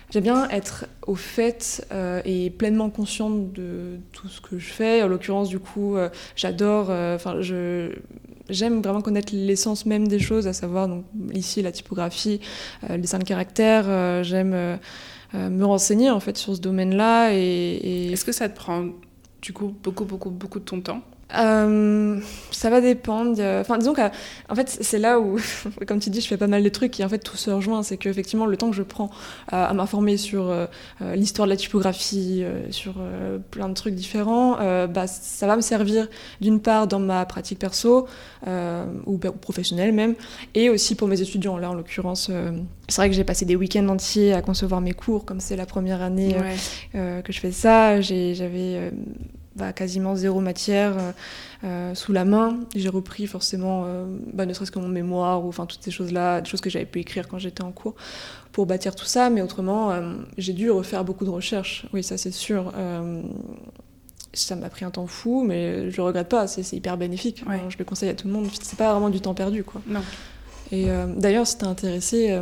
j'aime bien être au fait euh, et pleinement consciente de tout ce que je fais. En l'occurrence, du coup, euh, j'adore. Enfin, je j'aime vraiment connaître l'essence même des choses, à savoir donc ici la typographie, le dessin de caractère. j'aime me renseigner en fait sur ce domaine-là. Est-ce que ça te prend du coup beaucoup beaucoup beaucoup de ton temps? Euh, ça va dépendre. Enfin, disons qu'en fait, c'est là où, <laughs> comme tu dis, je fais pas mal de trucs et en fait, tout se rejoint. C'est qu'effectivement, le temps que je prends à, m'informer sur euh, euh, l'histoire de la typographie, sur plein de trucs différents, bah, ça va me servir d'une part dans ma pratique perso ou professionnelle même, et aussi pour mes étudiants. Là, en l'occurrence, c'est vrai que j'ai passé des week-ends entiers à concevoir mes cours, comme c'est la première année que je fais ça. J'avais bah, quasiment zéro matière euh, euh, sous la main. J'ai repris forcément, euh, bah, ne serait-ce que mon mémoire ou enfin toutes ces choses-là, des choses que j'avais pu écrire quand j'étais en cours pour bâtir tout ça. Mais autrement, j'ai dû refaire beaucoup de recherches. Oui, ça c'est sûr. ça m'a pris un temps fou, mais je le regrette pas. C'est hyper bénéfique. je le conseille à tout le monde. C'est pas vraiment du temps perdu, quoi. Non. Et d'ailleurs, si t'es intéressé,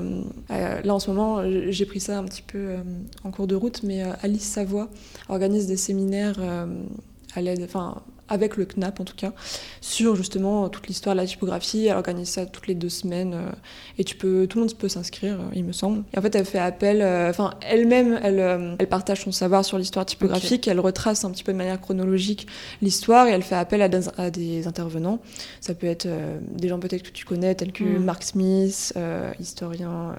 là en ce moment, j'ai pris ça un petit peu en cours de route, mais Alice Savoie organise des séminaires à l'aide, enfin, avec le CNAP en tout cas, sur justement toute l'histoire de la typographie. Elle organise ça toutes les deux semaines euh, et tu peux, tout le monde peut s'inscrire, euh, il me semble. Et en fait, elle fait appel, euh, enfin, elle-même, elle, elle, partage son savoir sur l'histoire typographique, elle retrace un petit peu de manière chronologique l'histoire et elle fait appel à des, à des intervenants. Ça peut être des gens peut-être que tu connais, tels que mm. Mark Smith, historien.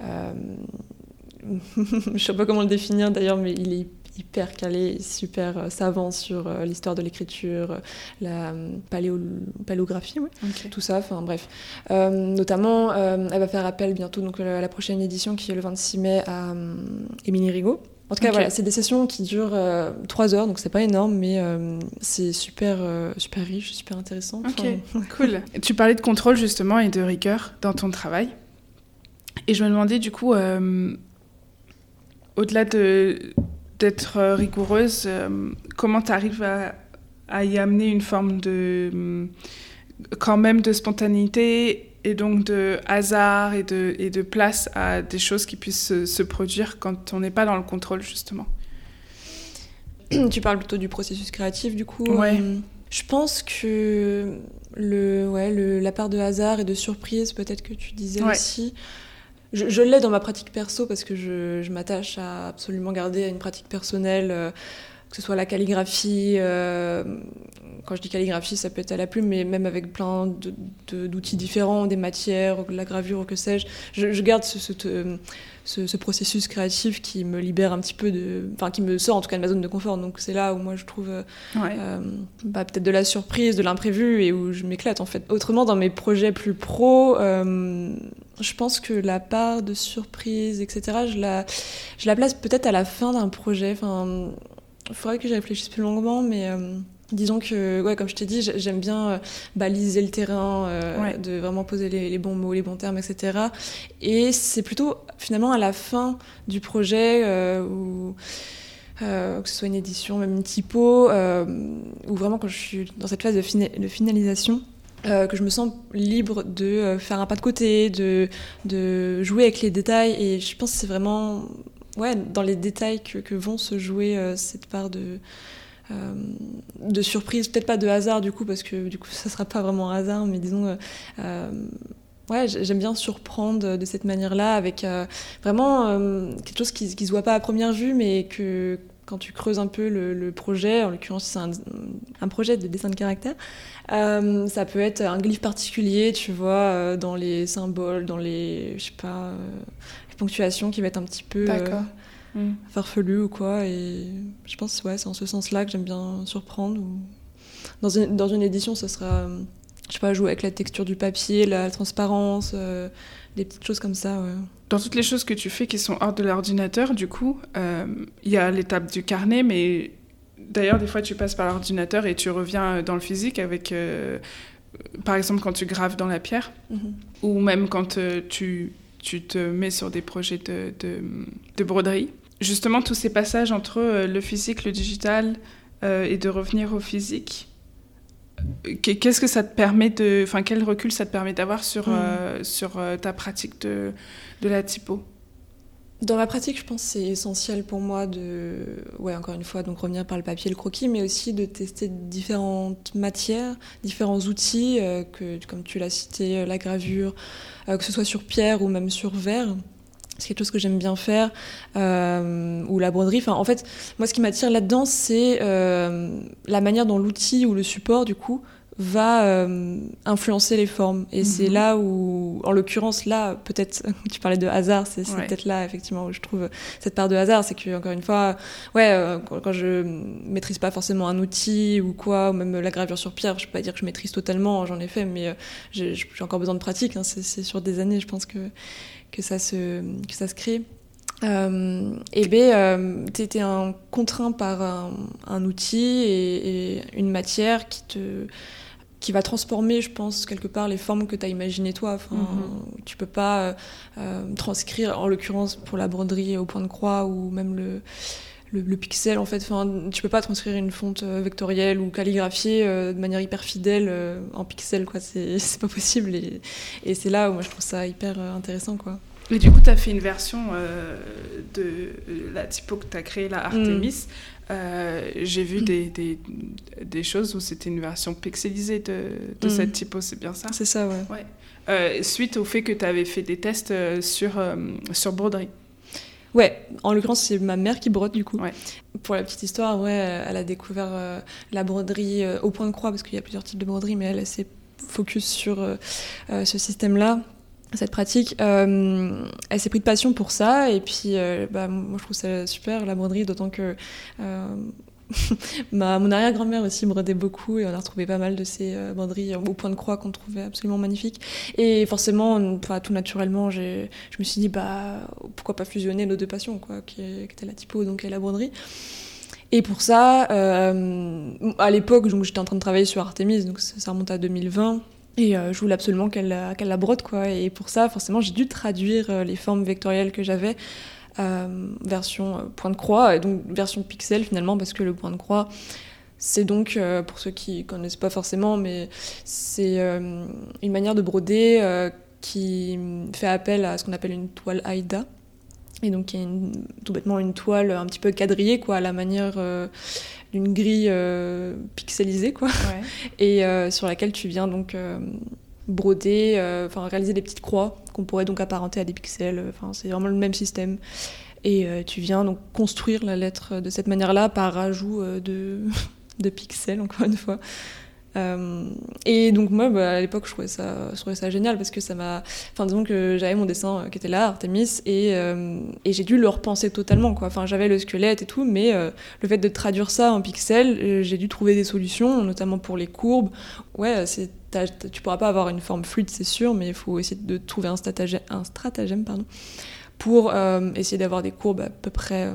<laughs> je sais pas comment le définir d'ailleurs, mais il est hyper calé, super euh, savant sur euh, l'histoire de l'écriture, euh, la paléo paléographie, tout ça, enfin bref. notamment, elle va faire appel bientôt donc, à la prochaine édition qui est le 26 mai à Émilie Rigaud. En tout cas, voilà, c'est des sessions qui durent trois heures, donc c'est pas énorme, mais c'est super, super riche, super intéressant. Ok, <laughs> cool. Tu parlais de contrôle justement et de rigueur dans ton travail. Et je me demandais du coup, au-delà de, d'être euh, rigoureuse, euh, comment tu arrives à, y amener une forme de euh, quand même de spontanéité et donc de hasard et de, et de place à des choses qui puissent se, produire quand on n'est pas dans le contrôle justement? <clears throat> Tu parles plutôt du processus créatif du coup. Ouais. je pense que le, ouais, le, la part de hasard et de surprise, peut-être que tu disais aussi, je, l'ai dans ma pratique perso parce que je, m'attache à absolument garder une pratique personnelle, euh, que ce soit la calligraphie. Euh, quand je dis calligraphie, ça peut être à la plume, mais même avec plein d'outils différents, des matières, la gravure, ou que sais-je. Je, garde ce, ce, processus créatif qui me libère un petit peu de. Enfin, qui me sort en tout cas de ma zone de confort. Donc c'est là où moi je trouve euh, bah, peut-être de la surprise, de l'imprévu et où je m'éclate en fait. Autrement, dans mes projets plus pro, je pense que la part de surprise, etc., je la, je la place peut-être à la fin d'un projet. Enfin, il faudrait que j'y réfléchisse plus longuement, mais euh, disons que, ouais, comme je t'ai dit, j'aime bien euh, baliser le terrain, euh, de vraiment poser les, bons mots, les bons termes, etc. Et c'est plutôt finalement à la fin du projet où. que ce soit une édition, même une typo, ou vraiment quand je suis dans cette phase de, de finalisation, euh, que je me sens libre de faire un pas de côté, de, de jouer avec les détails. Et je pense que c'est vraiment ouais, dans les détails que, vont se jouer euh, cette part de, de surprise. Peut-être pas de hasard du coup, parce que du coup ça sera pas vraiment hasard, mais disons. Ouais, j'aime bien surprendre de cette manière-là, avec vraiment quelque chose qui ne se voit pas à première vue, mais que quand tu creuses un peu le, projet, en l'occurrence c'est un, projet de dessin de caractère, euh, ça peut être un glyphe particulier, tu vois, euh, dans les symboles, dans les, je sais pas, euh, les ponctuations qui va être un petit peu mm. farfelu ou quoi. Et je pense, ouais, c'est en ce sens-là que j'aime bien surprendre. Ou... Dans, une, dans une édition, ce sera, je sais pas, jouer avec la texture du papier, la transparence, des petites choses comme ça. Ouais. Dans toutes les choses que tu fais qui sont hors de l'ordinateur, du coup, il y a l'étape du carnet, mais D'ailleurs, des fois, tu passes par l'ordinateur et tu reviens dans le physique avec, euh, par exemple, quand tu graves dans la pierre, mhm. ou même quand euh, tu, tu, te mets sur des projets de, de, broderie. Justement, tous ces passages entre euh, le physique, le digital, et de revenir au physique, qu'est-ce que ça te permet de... Enfin, quel recul ça te permet d'avoir sur, mhm. sur ta pratique de, de la typo? Dans ma pratique, je pense que c'est essentiel pour moi de, ouais, encore une fois, donc revenir par le papier et le croquis, mais aussi de tester différentes matières, différents outils, euh, que, comme tu l'as cité, euh, la gravure, euh, que ce soit sur pierre ou même sur verre. C'est quelque chose que j'aime bien faire, ou la broderie. Enfin, en fait, moi, ce qui m'attire là-dedans, c'est la manière dont l'outil ou le support, du coup, va euh, influencer les formes. Et c'est mhm. là où, en l'occurrence, là, peut-être, <laughs> tu parlais de hasard, c'est peut-être là, effectivement, où je trouve cette part de hasard. C'est que, encore une fois, ouais, euh, quand, je maîtrise pas forcément un outil ou quoi, ou même la gravure sur pierre, je peux pas dire que je maîtrise totalement, j'en ai fait, mais euh, j'ai encore besoin de pratique. Hein. c'est sur des années, je pense que, que, ça, se, que ça se crée. Euh, et B, euh, tu étais un, contraint par un, un outil et, et, une matière qui te qui va transformer, je pense, quelque part les formes que tu as imaginées toi. Enfin, mm Tu peux pas euh, euh, transcrire, en l'occurrence pour la broderie au point de croix ou même le, le, pixel, en fait. Enfin, tu peux pas transcrire une fonte euh, vectorielle ou calligraphiée de manière hyper fidèle en pixel, quoi. <laughs> C'est pas possible. Et, et c'est là où moi je trouve ça hyper intéressant, quoi. Et du coup, tu as fait une version de la typo que tu as créée, la Artemis. J'ai vu mm. des, des, des, choses où c'était une version pixelisée de, de mm. cette typo, c'est bien ça? C'est ça, ouais. ouais. suite au fait que tu avais fait des tests sur, sur broderie. Ouais, en l'occurrence, c'est ma mère qui brode du coup. Pour la petite histoire, ouais, elle a découvert euh, la broderie euh, au point de croix parce qu'il y a plusieurs types de broderie, mais elle, s'est focus sur euh, ce système-là, cette pratique. elle s'est pris de passion pour ça et puis, bah, moi, je trouve ça super la broderie, d'autant que Ma, <laughs> mon arrière-grand-mère aussi brodait beaucoup et on a retrouvé pas mal de ces euh, broderies au point de croix qu'on trouvait absolument magnifiques. Et forcément, tout naturellement, je me suis dit, bah, pourquoi pas fusionner nos deux passions, quoi, qui, étaient la typo donc, et la broderie. Et pour ça, euh, à l'époque, j'étais en train de travailler sur Artemis, donc ça, remonte à 2020. Et euh, je voulais absolument qu'elle la brode, quoi. Et pour ça, forcément, j'ai dû traduire les formes vectorielles que j'avais euh, version euh, point de croix, et donc version pixel finalement, parce que le point de croix, c'est donc, euh, pour ceux qui connaissent pas forcément, mais c'est une manière de broder qui fait appel à ce qu'on appelle une toile AIDA. Et donc, qui est tout bêtement une toile un petit peu quadrillée, quoi, à la manière d'une grille pixelisée, quoi. <laughs> Et sur laquelle tu viens donc broder, euh, enfin réaliser des petites croix qu'on pourrait donc apparenter à des pixels. Euh, enfin, c'est vraiment le même système. Et euh, tu viens donc construire la lettre de cette manière-là par ajout de, <laughs> de pixels, encore une fois. Euh, et donc moi, bah, à l'époque, je trouvais ça, génial parce que ça m'a... Enfin, disons que j'avais mon dessin euh, qui était là, Artemis, et, euh, et j'ai dû le repenser totalement. Enfin, j'avais le squelette et tout, mais le fait de traduire ça en pixels, j'ai dû trouver des solutions, notamment pour les courbes. Ouais, c'est tu pourras pas avoir une forme fluide, c'est sûr, mais il faut essayer de trouver un stratagème, un stratagème pardon, pour essayer d'avoir des courbes à peu près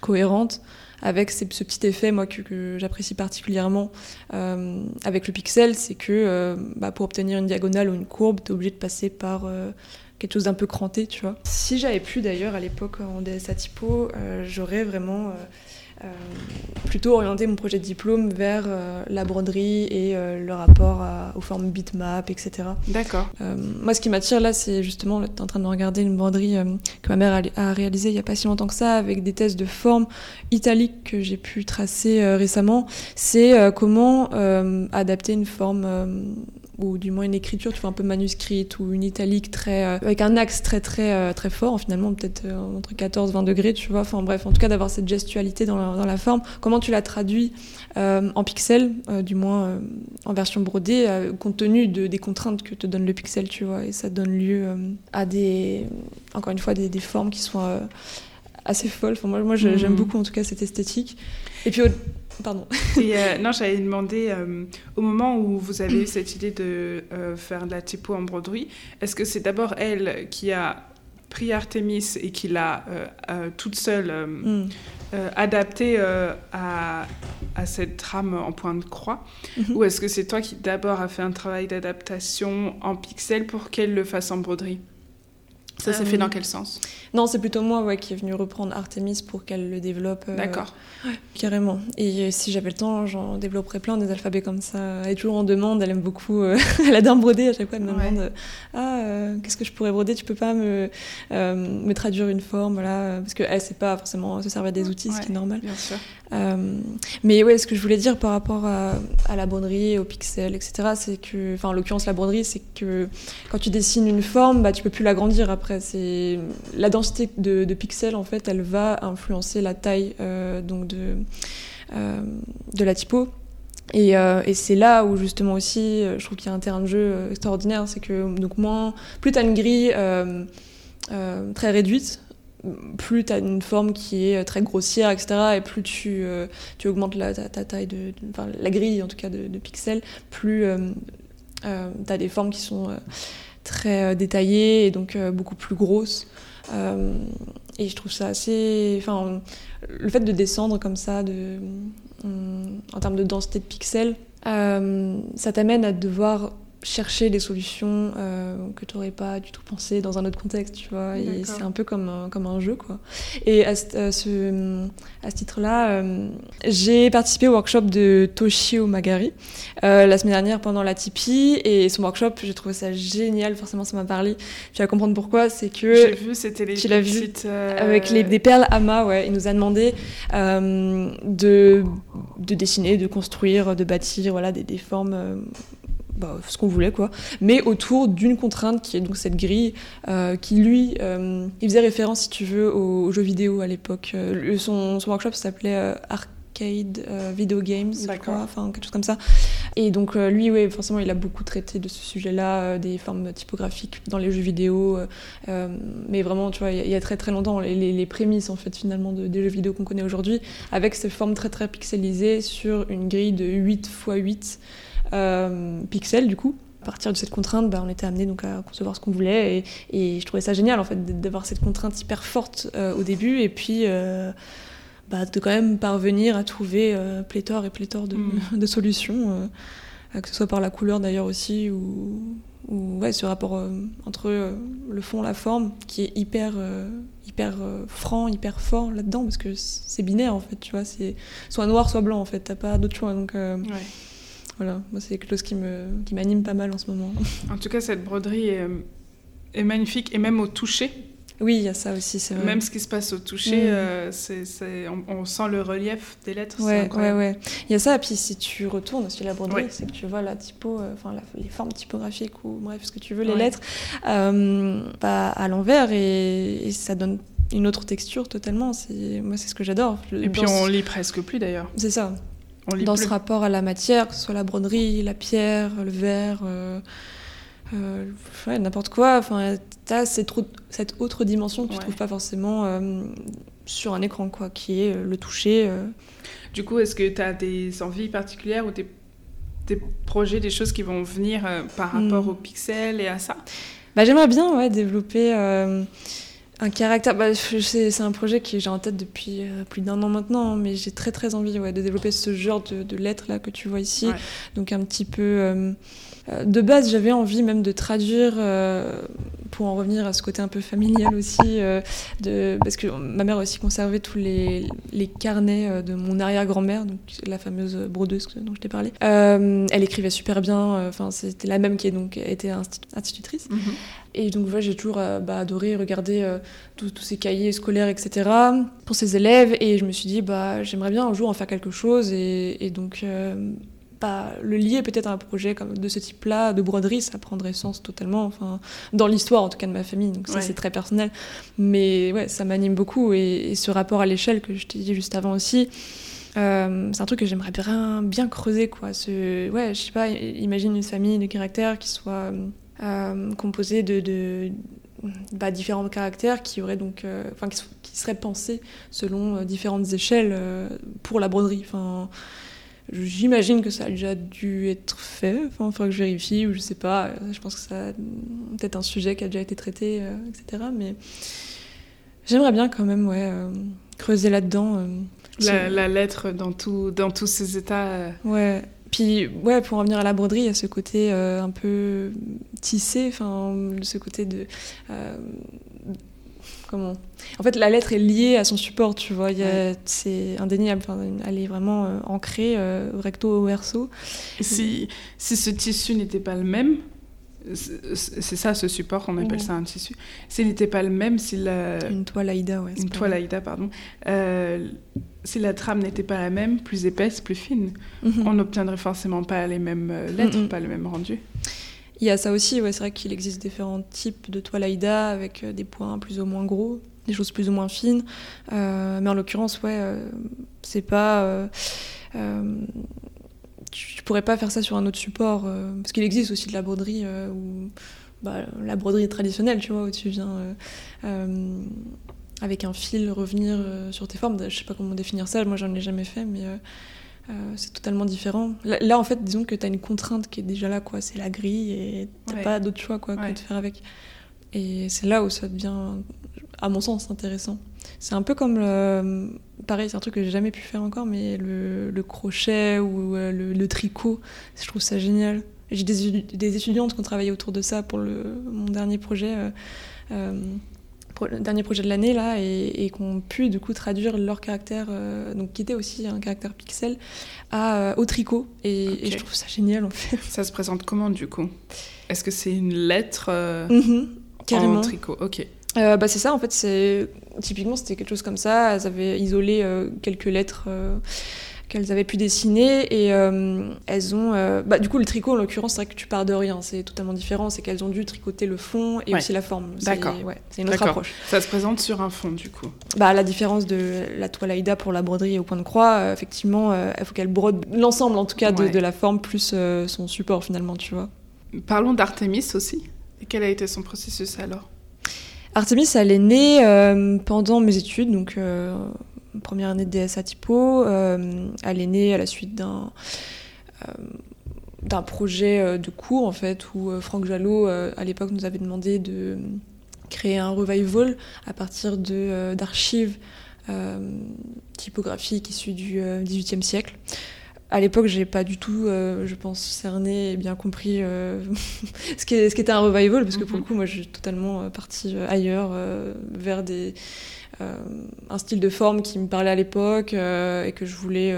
cohérentes avec ce petit effet moi que, j'apprécie particulièrement euh, avec le pixel, c'est que euh, bah, pour obtenir une diagonale ou une courbe, tu es obligé de passer par euh, quelque chose d'un peu cranté, tu vois. Si j'avais pu d'ailleurs à l'époque en DSA typo, j'aurais vraiment plutôt orienter mon projet de diplôme vers euh, la broderie et euh, le rapport aux formes bitmap, etc. D'accord. moi, ce qui m'attire là, c'est justement, tu es en train de regarder une broderie que ma mère a, réalisée il n'y a pas si longtemps que ça, avec des tests de formes italiques que j'ai pu tracer récemment. C'est comment adapter une forme ou du moins une écriture, tu vois, un peu manuscrite ou une italique très, euh, avec un axe très très euh, très fort, finalement peut-être euh, entre 14 20 degrés, tu vois. Enfin bref, en tout cas d'avoir cette gestualité dans la, dans la, forme. Comment tu la traduis en pixels, du moins en version brodée, compte tenu de, des contraintes que te donne le pixel, tu vois. Et ça donne lieu à des, encore une fois, des, des formes qui sont assez folles. Enfin, moi, moi j'aime mmh. beaucoup en tout cas cette esthétique. Et puis Pardon. Et, euh, non, j'avais demandé, euh, au moment où vous avez eu cette idée de euh, faire de la typo en broderie, est-ce que c'est d'abord elle qui a pris Artemis et qui l'a toute seule mm. adapté à, à, cette trame en point de croix? Mm-hmm. Ou est-ce que c'est toi qui d'abord a fait un travail d'adaptation en pixels pour qu'elle le fasse en broderie? Ça s'est fait dans quel sens Non, c'est plutôt moi ouais, qui est venu reprendre Artemis pour qu'elle le développe. D'accord. carrément. Et euh, si j'avais le temps, j'en développerais plein des alphabets comme ça. Elle est toujours en demande, elle aime beaucoup. Euh, <laughs> elle adore broder à chaque fois. Elle me demande Ah, euh, qu'est-ce que je pourrais broder? Tu peux pas me, me traduire une forme voilà. Parce qu'elle ne sait pas forcément se servir des outils, ce qui est normal. Bien sûr. mais ouais, ce que je voulais dire par rapport à, la broderie, aux pixels, etc., c'est que, enfin, en l'occurrence, la broderie, c'est que quand tu dessines une forme, bah, tu peux plus l'agrandir après. C'est la densité de, pixels en fait, elle va influencer la taille euh, donc de euh, de la typo. Et, euh, et c'est là où justement aussi, je trouve qu'il y a un terrain de jeu extraordinaire, c'est que donc moins, plus tu as une grille très réduite, plus tu as une forme qui est très grossière, etc., et plus tu, tu augmentes la, ta, taille, de, la grille en tout cas de, de pixels, plus tu as des formes qui sont très euh, détaillée et donc euh, beaucoup plus grosse. Euh, et je trouve ça assez. Enfin, le fait de descendre comme ça, de, en termes de densité de pixels, ça t'amène à devoir chercher des solutions euh, que tu n'aurais pas du tout pensé dans un autre contexte, tu vois. Et c'est un peu comme un, comme un jeu, quoi. Et à, ce, à ce titre-là, euh, j'ai participé au workshop de Toshio Magari euh, la semaine dernière pendant la Tipeee. Et son workshop, j'ai trouvé ça génial. Forcément, ça m'a parlé. Tu vas comprendre pourquoi. C'est que. J'ai vu, c'était les tu l'as vu Avec les, des perles Ama, ouais. Il nous a demandé de, de dessiner, de construire, de bâtir, voilà, des, des formes bah, ce qu'on voulait, quoi. Mais autour d'une contrainte qui est donc cette grille, euh, qui lui, euh, il faisait référence, si tu veux, aux, jeux vidéo à l'époque. Euh, son, son, workshop s'appelait Arcade Video Games, je crois, enfin quelque chose comme ça. Et donc lui, oui, forcément, il a beaucoup traité de ce sujet-là, des formes typographiques dans les jeux vidéo, mais vraiment, tu vois, il y, a très très longtemps, les, les, prémices en fait finalement de, des jeux vidéo qu'on connaît aujourd'hui, avec ces formes très très pixelisées sur une grille de 8 x 8 euh, pixels du coup. À partir de cette contrainte, bah, on était amené donc à concevoir ce qu'on voulait et, je trouvais ça génial en fait d'avoir cette contrainte hyper forte euh, au début et puis euh, bah, de quand même parvenir à trouver pléthore et pléthore de, mm. <laughs> solutions, que ce soit par la couleur d'ailleurs aussi ou, ou ouais, ce rapport entre le fond et la forme qui est hyper, hyper franc, hyper fort là-dedans parce que c'est binaire en fait, tu vois, c'est soit noir, soit blanc en fait, t'as pas d'autre choix donc. Voilà, moi c'est quelque chose qui me qui m'anime pas mal en ce moment. <laughs> En tout cas, cette broderie est, est magnifique et même au toucher. Oui, il y a ça aussi, c'est vrai. Même ce qui se passe au toucher, mm. euh, c'est, on, sent le relief des lettres. Ouais, ouais, ouais. Il y a ça, et puis si tu retournes sur la broderie, c'est que tu vois la typo, euh, enfin les formes typographiques ou bref, ce que tu veux, les lettres, euh, bah, à l'envers, et, ça donne une autre texture totalement. C'est, moi, c'est ce que j'adore. Et puis on lit presque plus d'ailleurs. C'est ça dans ce rapport à la matière, que ce soit la broderie, la pierre, le verre, euh, euh, n'importe quoi. Enfin, tu as cette, cette, autre dimension que tu ne trouves pas forcément euh, sur un écran, quoi, qui est le toucher. Du coup, est-ce que tu as des envies particulières ou des, des, projets, des choses qui vont venir par rapport hmm. aux pixels et à ça? Bah, J'aimerais bien ouais, développer un caractère, bah, c'est un projet que j'ai en tête depuis euh, plus d'un an maintenant, mais j'ai très très envie ouais, de développer ce genre de, de lettres là que tu vois ici. Donc un petit peu. Euh, euh, de base, j'avais envie même de traduire, pour en revenir à ce côté un peu familial aussi, de, parce que ma mère a aussi conservé tous les, les carnets de mon arrière-grand-mère, donc la fameuse brodeuse dont je t'ai parlé. elle écrivait super bien, enfin c'était la même qui est donc était institutrice. Mm et donc voilà, j'ai toujours euh, bah, adoré regarder euh, tous ces cahiers scolaires, etc. pour ses élèves. Et je me suis dit, bah, j'aimerais bien un jour en faire quelque chose. Et, donc euh, bah, le lier peut-être à un projet comme de ce type-là, de broderie, ça prendrait sens totalement. Enfin, dans l'histoire en tout cas de ma famille. Donc ça c'est très personnel. Mais ouais, ça m'anime beaucoup. Et, ce rapport à l'échelle que je t'ai dit juste avant aussi. c'est un truc que j'aimerais bien, bien creuser quoi. Ce, ouais, je sais pas, imagine une famille de caractères qui soit composé de, de bah, différents caractères qui auraient donc, euh, enfin, qui, qui, seraient pensés selon euh, différentes échelles pour la broderie. Enfin, J'imagine que ça a déjà dû être fait. Enfin, il faudra que je vérifie ou je sais pas. Je pense que ça peut-être un sujet qui a déjà été traité, etc. Mais j'aimerais bien quand même, ouais, creuser là-dedans. La, la, lettre dans, tout, dans tous ces états. Ouais. Puis, ouais, pour revenir à la broderie, il y a ce côté euh, un peu tissé, enfin, ce côté de. Euh, comment? En fait, la lettre est liée à son support, tu vois. C'est indéniable. elle est vraiment euh, ancrée recto au verso. si, si ce tissu n'était pas le même, c'est ça ce support, on appelle ça un tissu. S'il n'était pas le même, si la... Une toile Aïda, ouais. Une toile Aïda, pardon si la trame n'était pas la même, plus épaisse, plus fine, mhm. on n'obtiendrait forcément pas les mêmes euh, lettres, mhm. pas le même rendu. Il y a ça aussi, ouais, c'est vrai qu'il existe différents types de toile Aïda avec euh, des points plus ou moins gros, des choses plus ou moins fines. Euh, mais en l'occurrence, ouais, c'est pas. Tu, pourrais pas faire ça sur un autre support, parce qu'il existe aussi de la broderie où. Bah, la broderie traditionnelle, tu vois, où tu viens avec un fil revenir euh, sur tes formes. Je sais pas comment définir ça, moi j'en ai jamais fait, mais euh, euh, c'est totalement différent. Là, en fait, disons que tu as une contrainte qui est déjà là, quoi. C'est la grille et t'as pas d'autre choix quoi, que de faire avec. Et c'est là où ça devient, à mon sens, intéressant. C'est un peu comme le... Pareil, c'est un truc que j'ai jamais pu faire encore, mais le, crochet ou le, le, tricot, je trouve ça génial. j'ai des, des, étudiantes qui ont travaillé autour de ça pour le, mon dernier projet. Euh, le dernier projet de l'année là et, et qui ont pu du coup traduire leur caractère donc qui était aussi un caractère pixel à, au tricot. Et, je trouve ça génial en fait. Ça se présente comment du coup? Est-ce que c'est une lettre mm carrément en tricot? Ok euh, bah, c'est ça, en fait, c'est typiquement c'était quelque chose comme ça. Elles avaient isolé euh, quelques lettres euh, qu'elles avaient pu dessiner et elles ont. Bah, du coup, le tricot, en l'occurrence, c'est vrai que tu pars de rien, c'est totalement différent. C'est qu'elles ont dû tricoter le fond et aussi la forme. D'accord. Ouais, c'est une autre approche. Ça se présente sur un fond, du coup. Bah, la différence de la toile Aïda pour la broderie au point de croix, effectivement, il faut qu'elle brode l'ensemble, en tout cas, de, de la forme plus son support finalement, tu vois. Parlons d'Artemis aussi. Et quel a été son processus alors? Artemis, elle est née euh, pendant mes études, donc euh, première année de DSA typo. Euh, elle est née à la suite d'un d'un projet de cours en fait où Franck Jalot à l'époque nous avait demandé de créer un revival à partir d'archives typographiques issues du XVIIIe siècle à l'époque, j'ai pas du tout, euh, je pense, cerné et bien compris euh, <laughs> ce qu'était un revival, parce que pour le mhm. coup, moi, je suis totalement euh, partie ailleurs, vers des, un style de forme qui me parlait à l'époque et que je voulais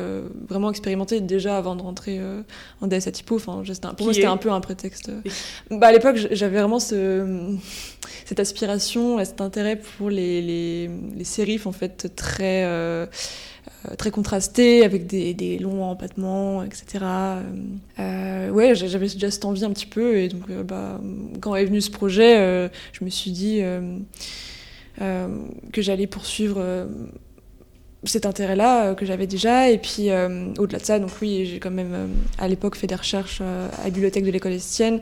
vraiment expérimenter déjà avant de rentrer en DS à typo. Enfin, pour moi, c'était un peu un prétexte. Bah, à l'époque, j'avais vraiment ce, cette aspiration, cet intérêt pour les, les, les sérifs, en fait, très très contrasté, avec des, des, longs empattements, etc. Euh, ouais, j'avais déjà cette envie un petit peu, et donc euh, bah, quand est venu ce projet, je me suis dit que j'allais poursuivre cet intérêt-là que j'avais déjà. Et puis, au-delà de ça, donc oui, j'ai quand même à l'époque fait des recherches à la bibliothèque de l'école estienne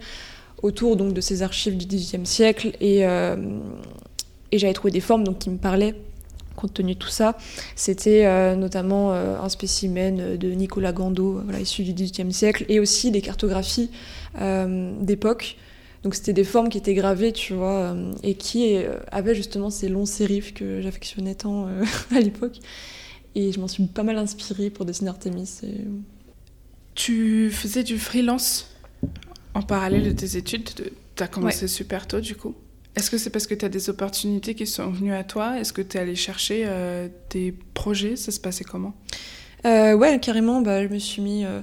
autour donc de ces archives du XVIIIe siècle et, et j'avais trouvé des formes donc qui me parlaient compte tenu de tout ça. C'était euh, notamment euh, un spécimen de Nicolas Gando, voilà, issu du XVIIIe siècle, et aussi des cartographies euh, d'époque. Donc c'était des formes qui étaient gravées, tu vois, et qui avaient justement ces longs sérifs que j'affectionnais tant <laughs> à l'époque. Et je m'en suis pas mal inspirée pour dessiner Artemis. Tu faisais du freelance en parallèle de tes études? Tu as commencé super tôt, du coup? Est-ce que c'est parce que tu as des opportunités qui sont venues à toi? Est-ce que tu es allé chercher euh, des projets? Ça se passait comment? Euh, Ouais, carrément. Bah, je me suis mis euh,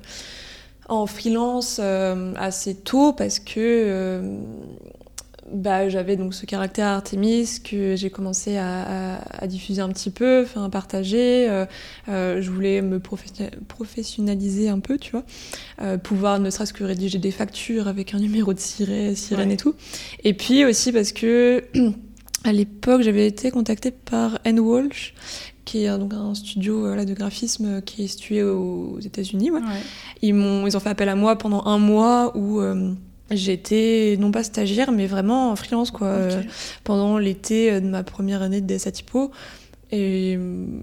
en freelance euh, assez tôt parce que bah, j'avais donc ce caractère Artemis que j'ai commencé à, diffuser un petit peu, enfin à partager. Euh, euh, je voulais me professionnaliser un peu, tu vois, euh, pouvoir ne serait-ce que rédiger des factures avec un numéro de sirène, sirène et tout. Et puis aussi parce que <clears throat> à l'époque j'avais été contactée par N Walsh qui est donc un studio de graphisme qui est situé aux États-Unis. Ils, m'ont, ils ont fait appel à moi pendant un mois où J'étais non pas stagiaire, mais vraiment freelance quoi. pendant l'été de ma première année de DSA Typo. Et,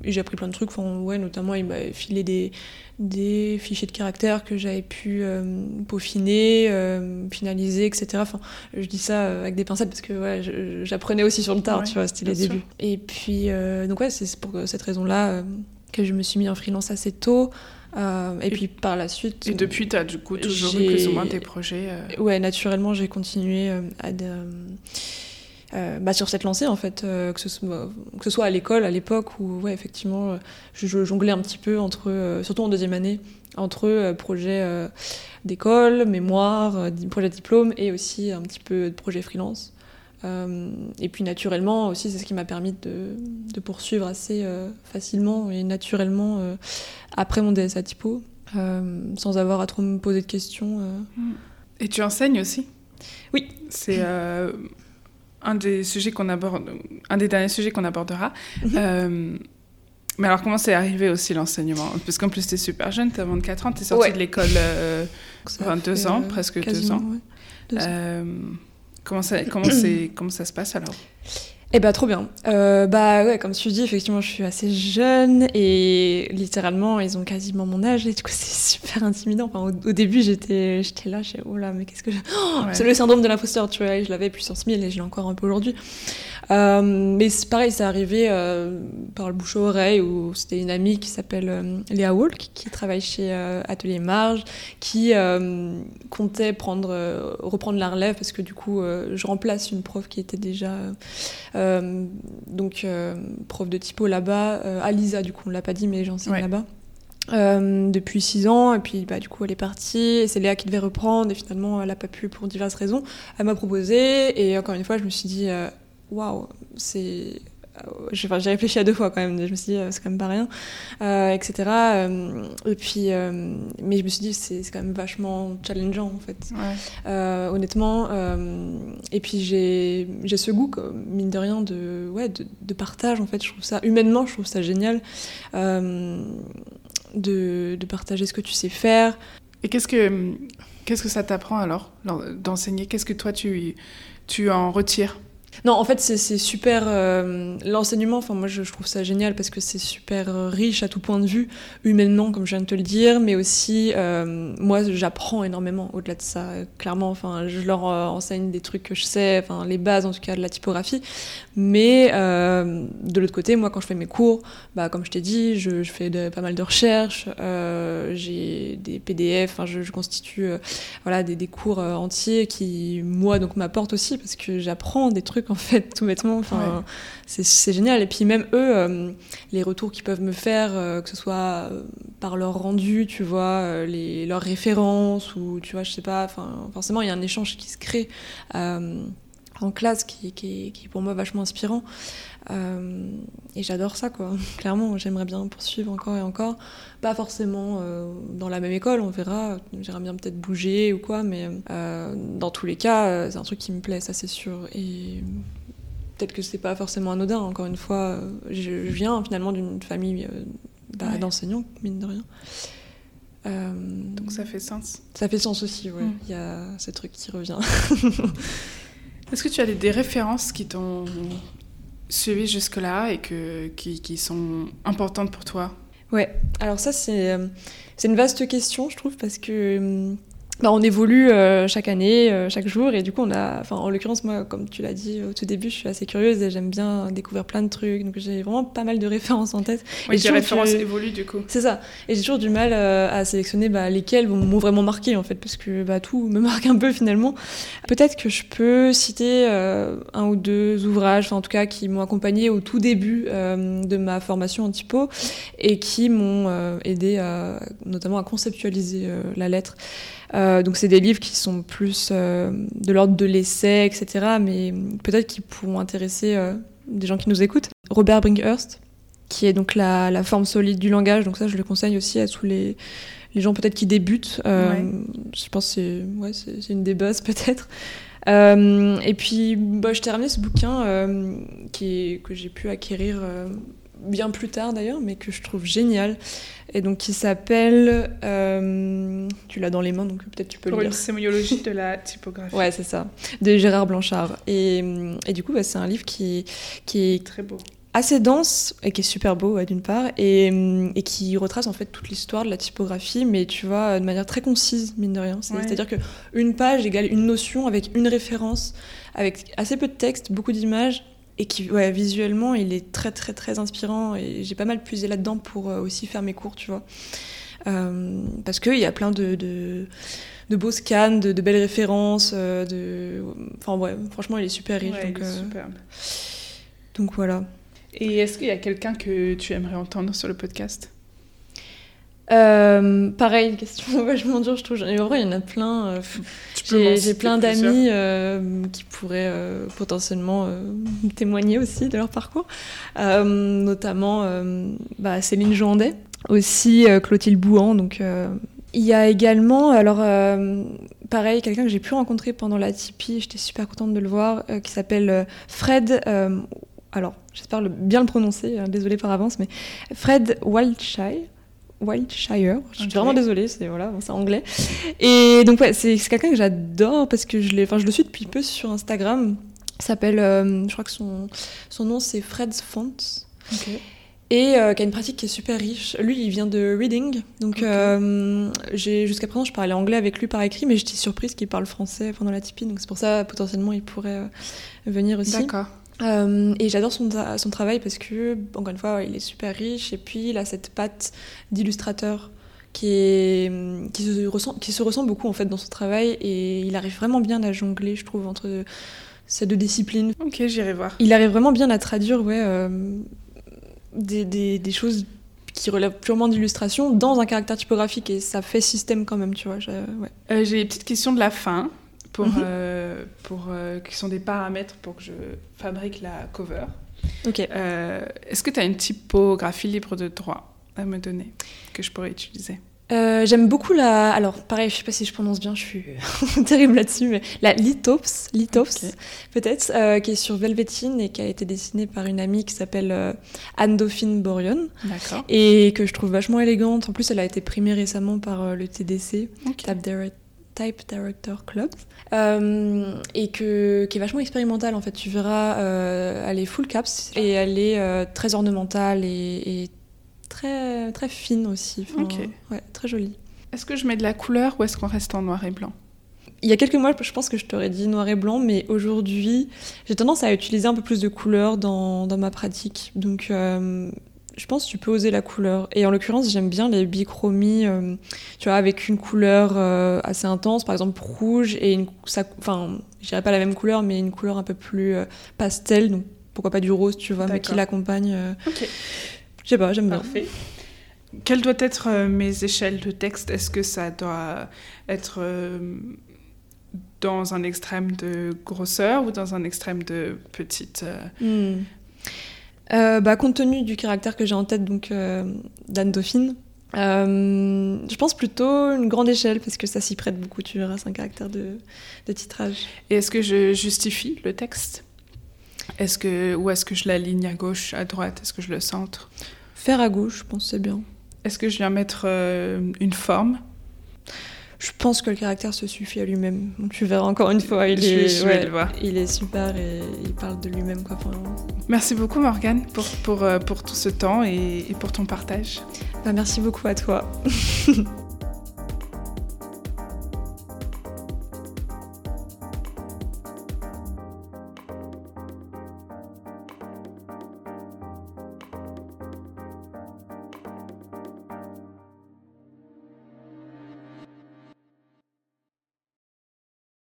j'ai appris plein de trucs. Enfin, ouais, notamment, il m'a filé des, des fichiers de caractère que j'avais pu euh, peaufiner, euh, finaliser, etc. Enfin, je dis ça avec des pincettes parce que ouais, j'apprenais aussi sur le tard, tu vois, c'était les débuts. Et puis, euh, donc ouais, c'est pour cette raison-là que je me suis mis en freelance assez tôt. Euh, et, puis par la suite. Et depuis, tu as du coup toujours eu plus ou moins tes projets euh Ouais, naturellement, j'ai continué euh, à. bah, sur cette lancée en fait, que, ce soit, que ce soit à l'école à l'époque où ouais, effectivement je, jonglais un petit peu entre, surtout en deuxième année, entre projets d'école, mémoire, projet de diplôme et aussi un petit peu de projet freelance. Et puis naturellement aussi, c'est ce qui m'a permis de, de, poursuivre assez facilement et naturellement après mon DSA typo, euh, sans avoir à trop me poser de questions. Euh. Mm. Et tu enseignes aussi? Oui. C'est euh, un des sujets qu'on aborde, un des derniers sujets qu'on abordera. <laughs> Mais alors, comment c'est arrivé aussi l'enseignement? Parce qu'en plus, tu es super jeune, tu as 24 ans, tu es sortie de l'école 22 ans, presque 2 ans. Comment, ça, comment, comment ça se passe alors? Eh bah trop bien. Euh, bah ouais, comme tu dis, effectivement, je suis assez jeune et littéralement, ils ont quasiment mon âge et du coup, c'est <laughs> super intimidant. Enfin, au, début, j'étais, j'étais là, je oh là, mais qu'est-ce que je... <laughs> Oh, c'est le syndrome de l'imposteur, tu vois, je l'avais puissance 1000 et je l'ai encore un peu aujourd'hui. Euh, mais c'est pareil, c'est arrivé euh, par le bouche à oreille où c'était une amie qui s'appelle Léa Walk, qui travaille chez Atelier Marge, qui comptait prendre, reprendre la relève parce que du coup, je remplace une prof qui était déjà donc prof de typo là-bas, Alisa, du coup, on l'a pas dit, mais j'enseigne là-bas. depuis six ans. Et puis bah, du coup elle est partie. Et c'est Léa qui devait reprendre. Et finalement elle n'a pas pu pour diverses raisons. Elle m'a proposé et encore une fois je me suis dit waouh, c'est. Euh, j'ai réfléchi à deux fois quand même, je me suis dit, euh, c'est quand même pas rien, euh, etc. et puis, mais je me suis dit, c'est quand même vachement challengeant en fait, honnêtement. et puis j'ai ce goût, mine de rien, de, ouais, de, de, partage en fait. Je trouve ça, humainement, je trouve ça génial de, de partager ce que tu sais faire. Et qu'est-ce que, qu'est-ce que ça t'apprend alors d'enseigner? Qu'est-ce que toi tu, tu en retires? Non, en fait, c'est super. Euh, l'enseignement, enfin, moi, je, trouve ça génial parce que c'est super euh, riche à tout point de vue, humainement, comme je viens de te le dire, mais aussi, euh, moi, j'apprends énormément au-delà de ça. Clairement, enfin, je leur enseigne des trucs que je sais, enfin, les bases en tout cas de la typographie. Mais de l'autre côté, moi, quand je fais mes cours, bah, comme je t'ai dit, je, fais pas mal de recherches, j'ai des PDF, je, constitue voilà, des, des cours entiers qui, moi, donc, m'apportent aussi parce que j'apprends des trucs en fait, tout bêtement. Enfin, c'est génial. Et puis même eux, euh, les retours qu'ils peuvent me faire, euh, que ce soit euh, par leur rendu, tu vois, les, leurs références, ou tu vois, je sais pas, enfin, forcément, il y a un échange qui se crée en classe qui, qui, qui, est pour moi vachement inspirant. Et j'adore ça, quoi. <laughs> Clairement, j'aimerais bien poursuivre encore et encore. Pas forcément dans la même école, on verra. J'aimerais bien peut-être bouger ou quoi, mais dans tous les cas, c'est un truc qui me plaît, ça c'est sûr. Et peut-être que c'est pas forcément anodin. Encore une fois, je, viens finalement d'une famille euh, bah, d'enseignants, mine de rien. Euh, Donc ça fait sens. Ça fait sens aussi, oui. Mm. Il y a ce truc qui revient. <laughs> Est-ce que tu as des, références qui t'ont suivi jusque-là et que, qui, qui, sont importantes pour toi? Ouais, alors ça c'est euh, c'est une vaste question, je trouve, parce que hum, bah, on évolue euh, chaque année, euh, chaque jour, et du coup, on a, enfin, en l'occurrence, moi, comme tu l'as dit au tout début, je suis assez curieuse et j'aime bien découvrir plein de trucs, donc j'ai vraiment pas mal de <laughs> références en tête. Oui, les références évoluent du coup. C'est ça, et j'ai toujours du mal euh, à sélectionner bah, lesquelles m'ont vraiment marqué en fait, parce que bah, tout me <laughs> marque un peu finalement. Peut-être que je peux citer un ou deux ouvrages, en tout cas, qui m'ont accompagné au tout début de ma formation en typo et qui m'ont aidé notamment à conceptualiser la lettre. Euh, donc c'est des livres qui sont plus euh, de l'ordre de l'essai, etc. Mais peut-être qui pourront intéresser euh, des gens qui nous écoutent. Robert Brinkhurst, qui est donc la, forme solide du langage. Donc ça, je le conseille aussi à tous les, les gens peut-être qui débutent. Je pense que c'est ouais, une des bases <laughs> peut-être. et puis, bah, je terminé ce bouquin qui que j'ai pu acquérir bien plus tard d'ailleurs, mais que je trouve génial. Et donc qui s'appelle. Euh, tu l'as dans les mains, donc peut-être tu peux Pour le lire. une sémiologie de la <laughs> typographie. Ouais, c'est ça. De Gérard Blanchard. Et, et du coup, bah, c'est un livre qui, qui est. Très beau. Assez dense et qui est super beau d'une part et, et, qui retrace en fait toute l'histoire de la typographie mais tu vois de manière très concise mine de rien c'est-à-dire que une page égale une notion avec une référence avec assez peu de texte beaucoup d'images et qui ouais, visuellement il est très très très inspirant. Et j'ai pas mal puisé là-dedans pour euh, aussi faire mes cours tu vois. Euh, parce qu'il y a plein de, de, de beaux scans de, de belles références euh, de enfin ouais franchement il est super riche donc, superbe. donc voilà. Et est-ce qu'il y a quelqu'un que tu aimerais entendre sur le podcast? Euh, pareil, une question <laughs> vachement dure, je trouve. En vrai, il y en a plein. Euh, <laughs> j'ai plein d'amis euh, qui pourraient potentiellement <laughs> témoigner aussi de leur parcours, notamment bah, Céline Joandet, aussi Clotilde Bouhan. Donc, il y a également, alors pareil, quelqu'un que j'ai pu rencontrer pendant la Tipeee, j'étais super contente de le voir, qui s'appelle Fred. alors, j'espère bien le prononcer, désolé par avance, mais Fred Wildshire. Wiltshire. Je suis vraiment désolée, c'est voilà, c'est anglais. Et donc ouais, c'est quelqu'un que j'adore parce que je l'ai, enfin je le suis depuis peu sur Instagram. Il s'appelle, euh, je crois que son son nom c'est Fred's Fonts. Et euh, qui a une pratique qui est super riche. Lui, il vient de Reading, donc euh, j'ai jusqu'à présent je parlais anglais avec lui par écrit, mais j'étais surprise qu'il parle français pendant la Tipeee, donc c'est pour ça potentiellement il pourrait venir aussi. D'accord. Et j'adore son, son, travail parce que, encore une fois, il est super riche et puis il a cette patte d'illustrateur qui, est, qui, se ressent, qui se ressent beaucoup en fait dans son travail et il arrive vraiment bien à jongler, je trouve, entre ces deux disciplines. Ok, j'irai voir. Il arrive vraiment bien à traduire ouais, des, des, des, choses qui relèvent purement d'illustration dans un caractère typographique et ça fait système quand même, tu vois. Ouais. Euh, J'ai des petites questions de la fin pour, -hmm. euh, pour euh, qui sont des paramètres pour que je fabrique la cover. Ok. Est-ce que tu as une typographie libre de droit à me donner que je pourrais utiliser? Euh, J'aime beaucoup la. Alors, pareil, je sais pas si je prononce bien, je suis <laughs> terrible là-dessus, mais la Lithops, Lithops okay. peut-être, euh, qui est sur Velvetine et qui a été dessinée par une amie qui s'appelle euh, Anne-Dauphine Borion. D'accord. Et que je trouve vachement élégante. En plus, elle a été primée récemment par euh, le TDC, okay. Type Director Club, euh, et que, qui est vachement expérimentale en fait. Tu verras, euh, elle est full caps et elle est euh, très ornementale et, et, très, très fine aussi. Enfin, ok. Ouais, très jolie. Est-ce que je mets de la couleur ou est-ce qu'on reste en noir et blanc? Il y a quelques mois, je pense que je t'aurais dit noir et blanc, mais aujourd'hui, j'ai tendance à utiliser un peu plus de couleurs dans, dans ma pratique. Donc, je pense que tu peux oser la couleur. Et en l'occurrence, j'aime bien les bichromies, euh, tu vois, avec une couleur euh, assez intense, par exemple rouge, et une, ça, enfin, je dirais pas la même couleur, mais une couleur un peu plus euh, pastel, donc pourquoi pas du rose, tu vois, mais qui l'accompagne. Ok. Je sais pas, j'aime bien. Parfait. Quelles doivent être mes échelles de texte? Est-ce que ça doit être dans un extrême de grosseur ou dans un extrême de petite hmm. Euh, bah, compte tenu du caractère que j'ai en tête, donc euh, d'Anne Dauphine, euh, je pense plutôt une grande échelle parce que ça s'y prête beaucoup, tu verras, c'est un caractère de, de titrage. Et est-ce que je justifie le texte? Est-ce que, Ou est-ce que je l'aligne à gauche, à droite? Est-ce que je le centre? Faire à gauche, je pense c'est bien. Est-ce que je viens mettre une forme? Je pense que le caractère se suffit à lui-même. Tu verras encore une fois, il, je est, ouais, il est super et il parle de lui-même. Enfin, merci beaucoup Morgane pour, pour, pour tout ce temps et, et pour ton partage. Bah, merci beaucoup à toi. <laughs>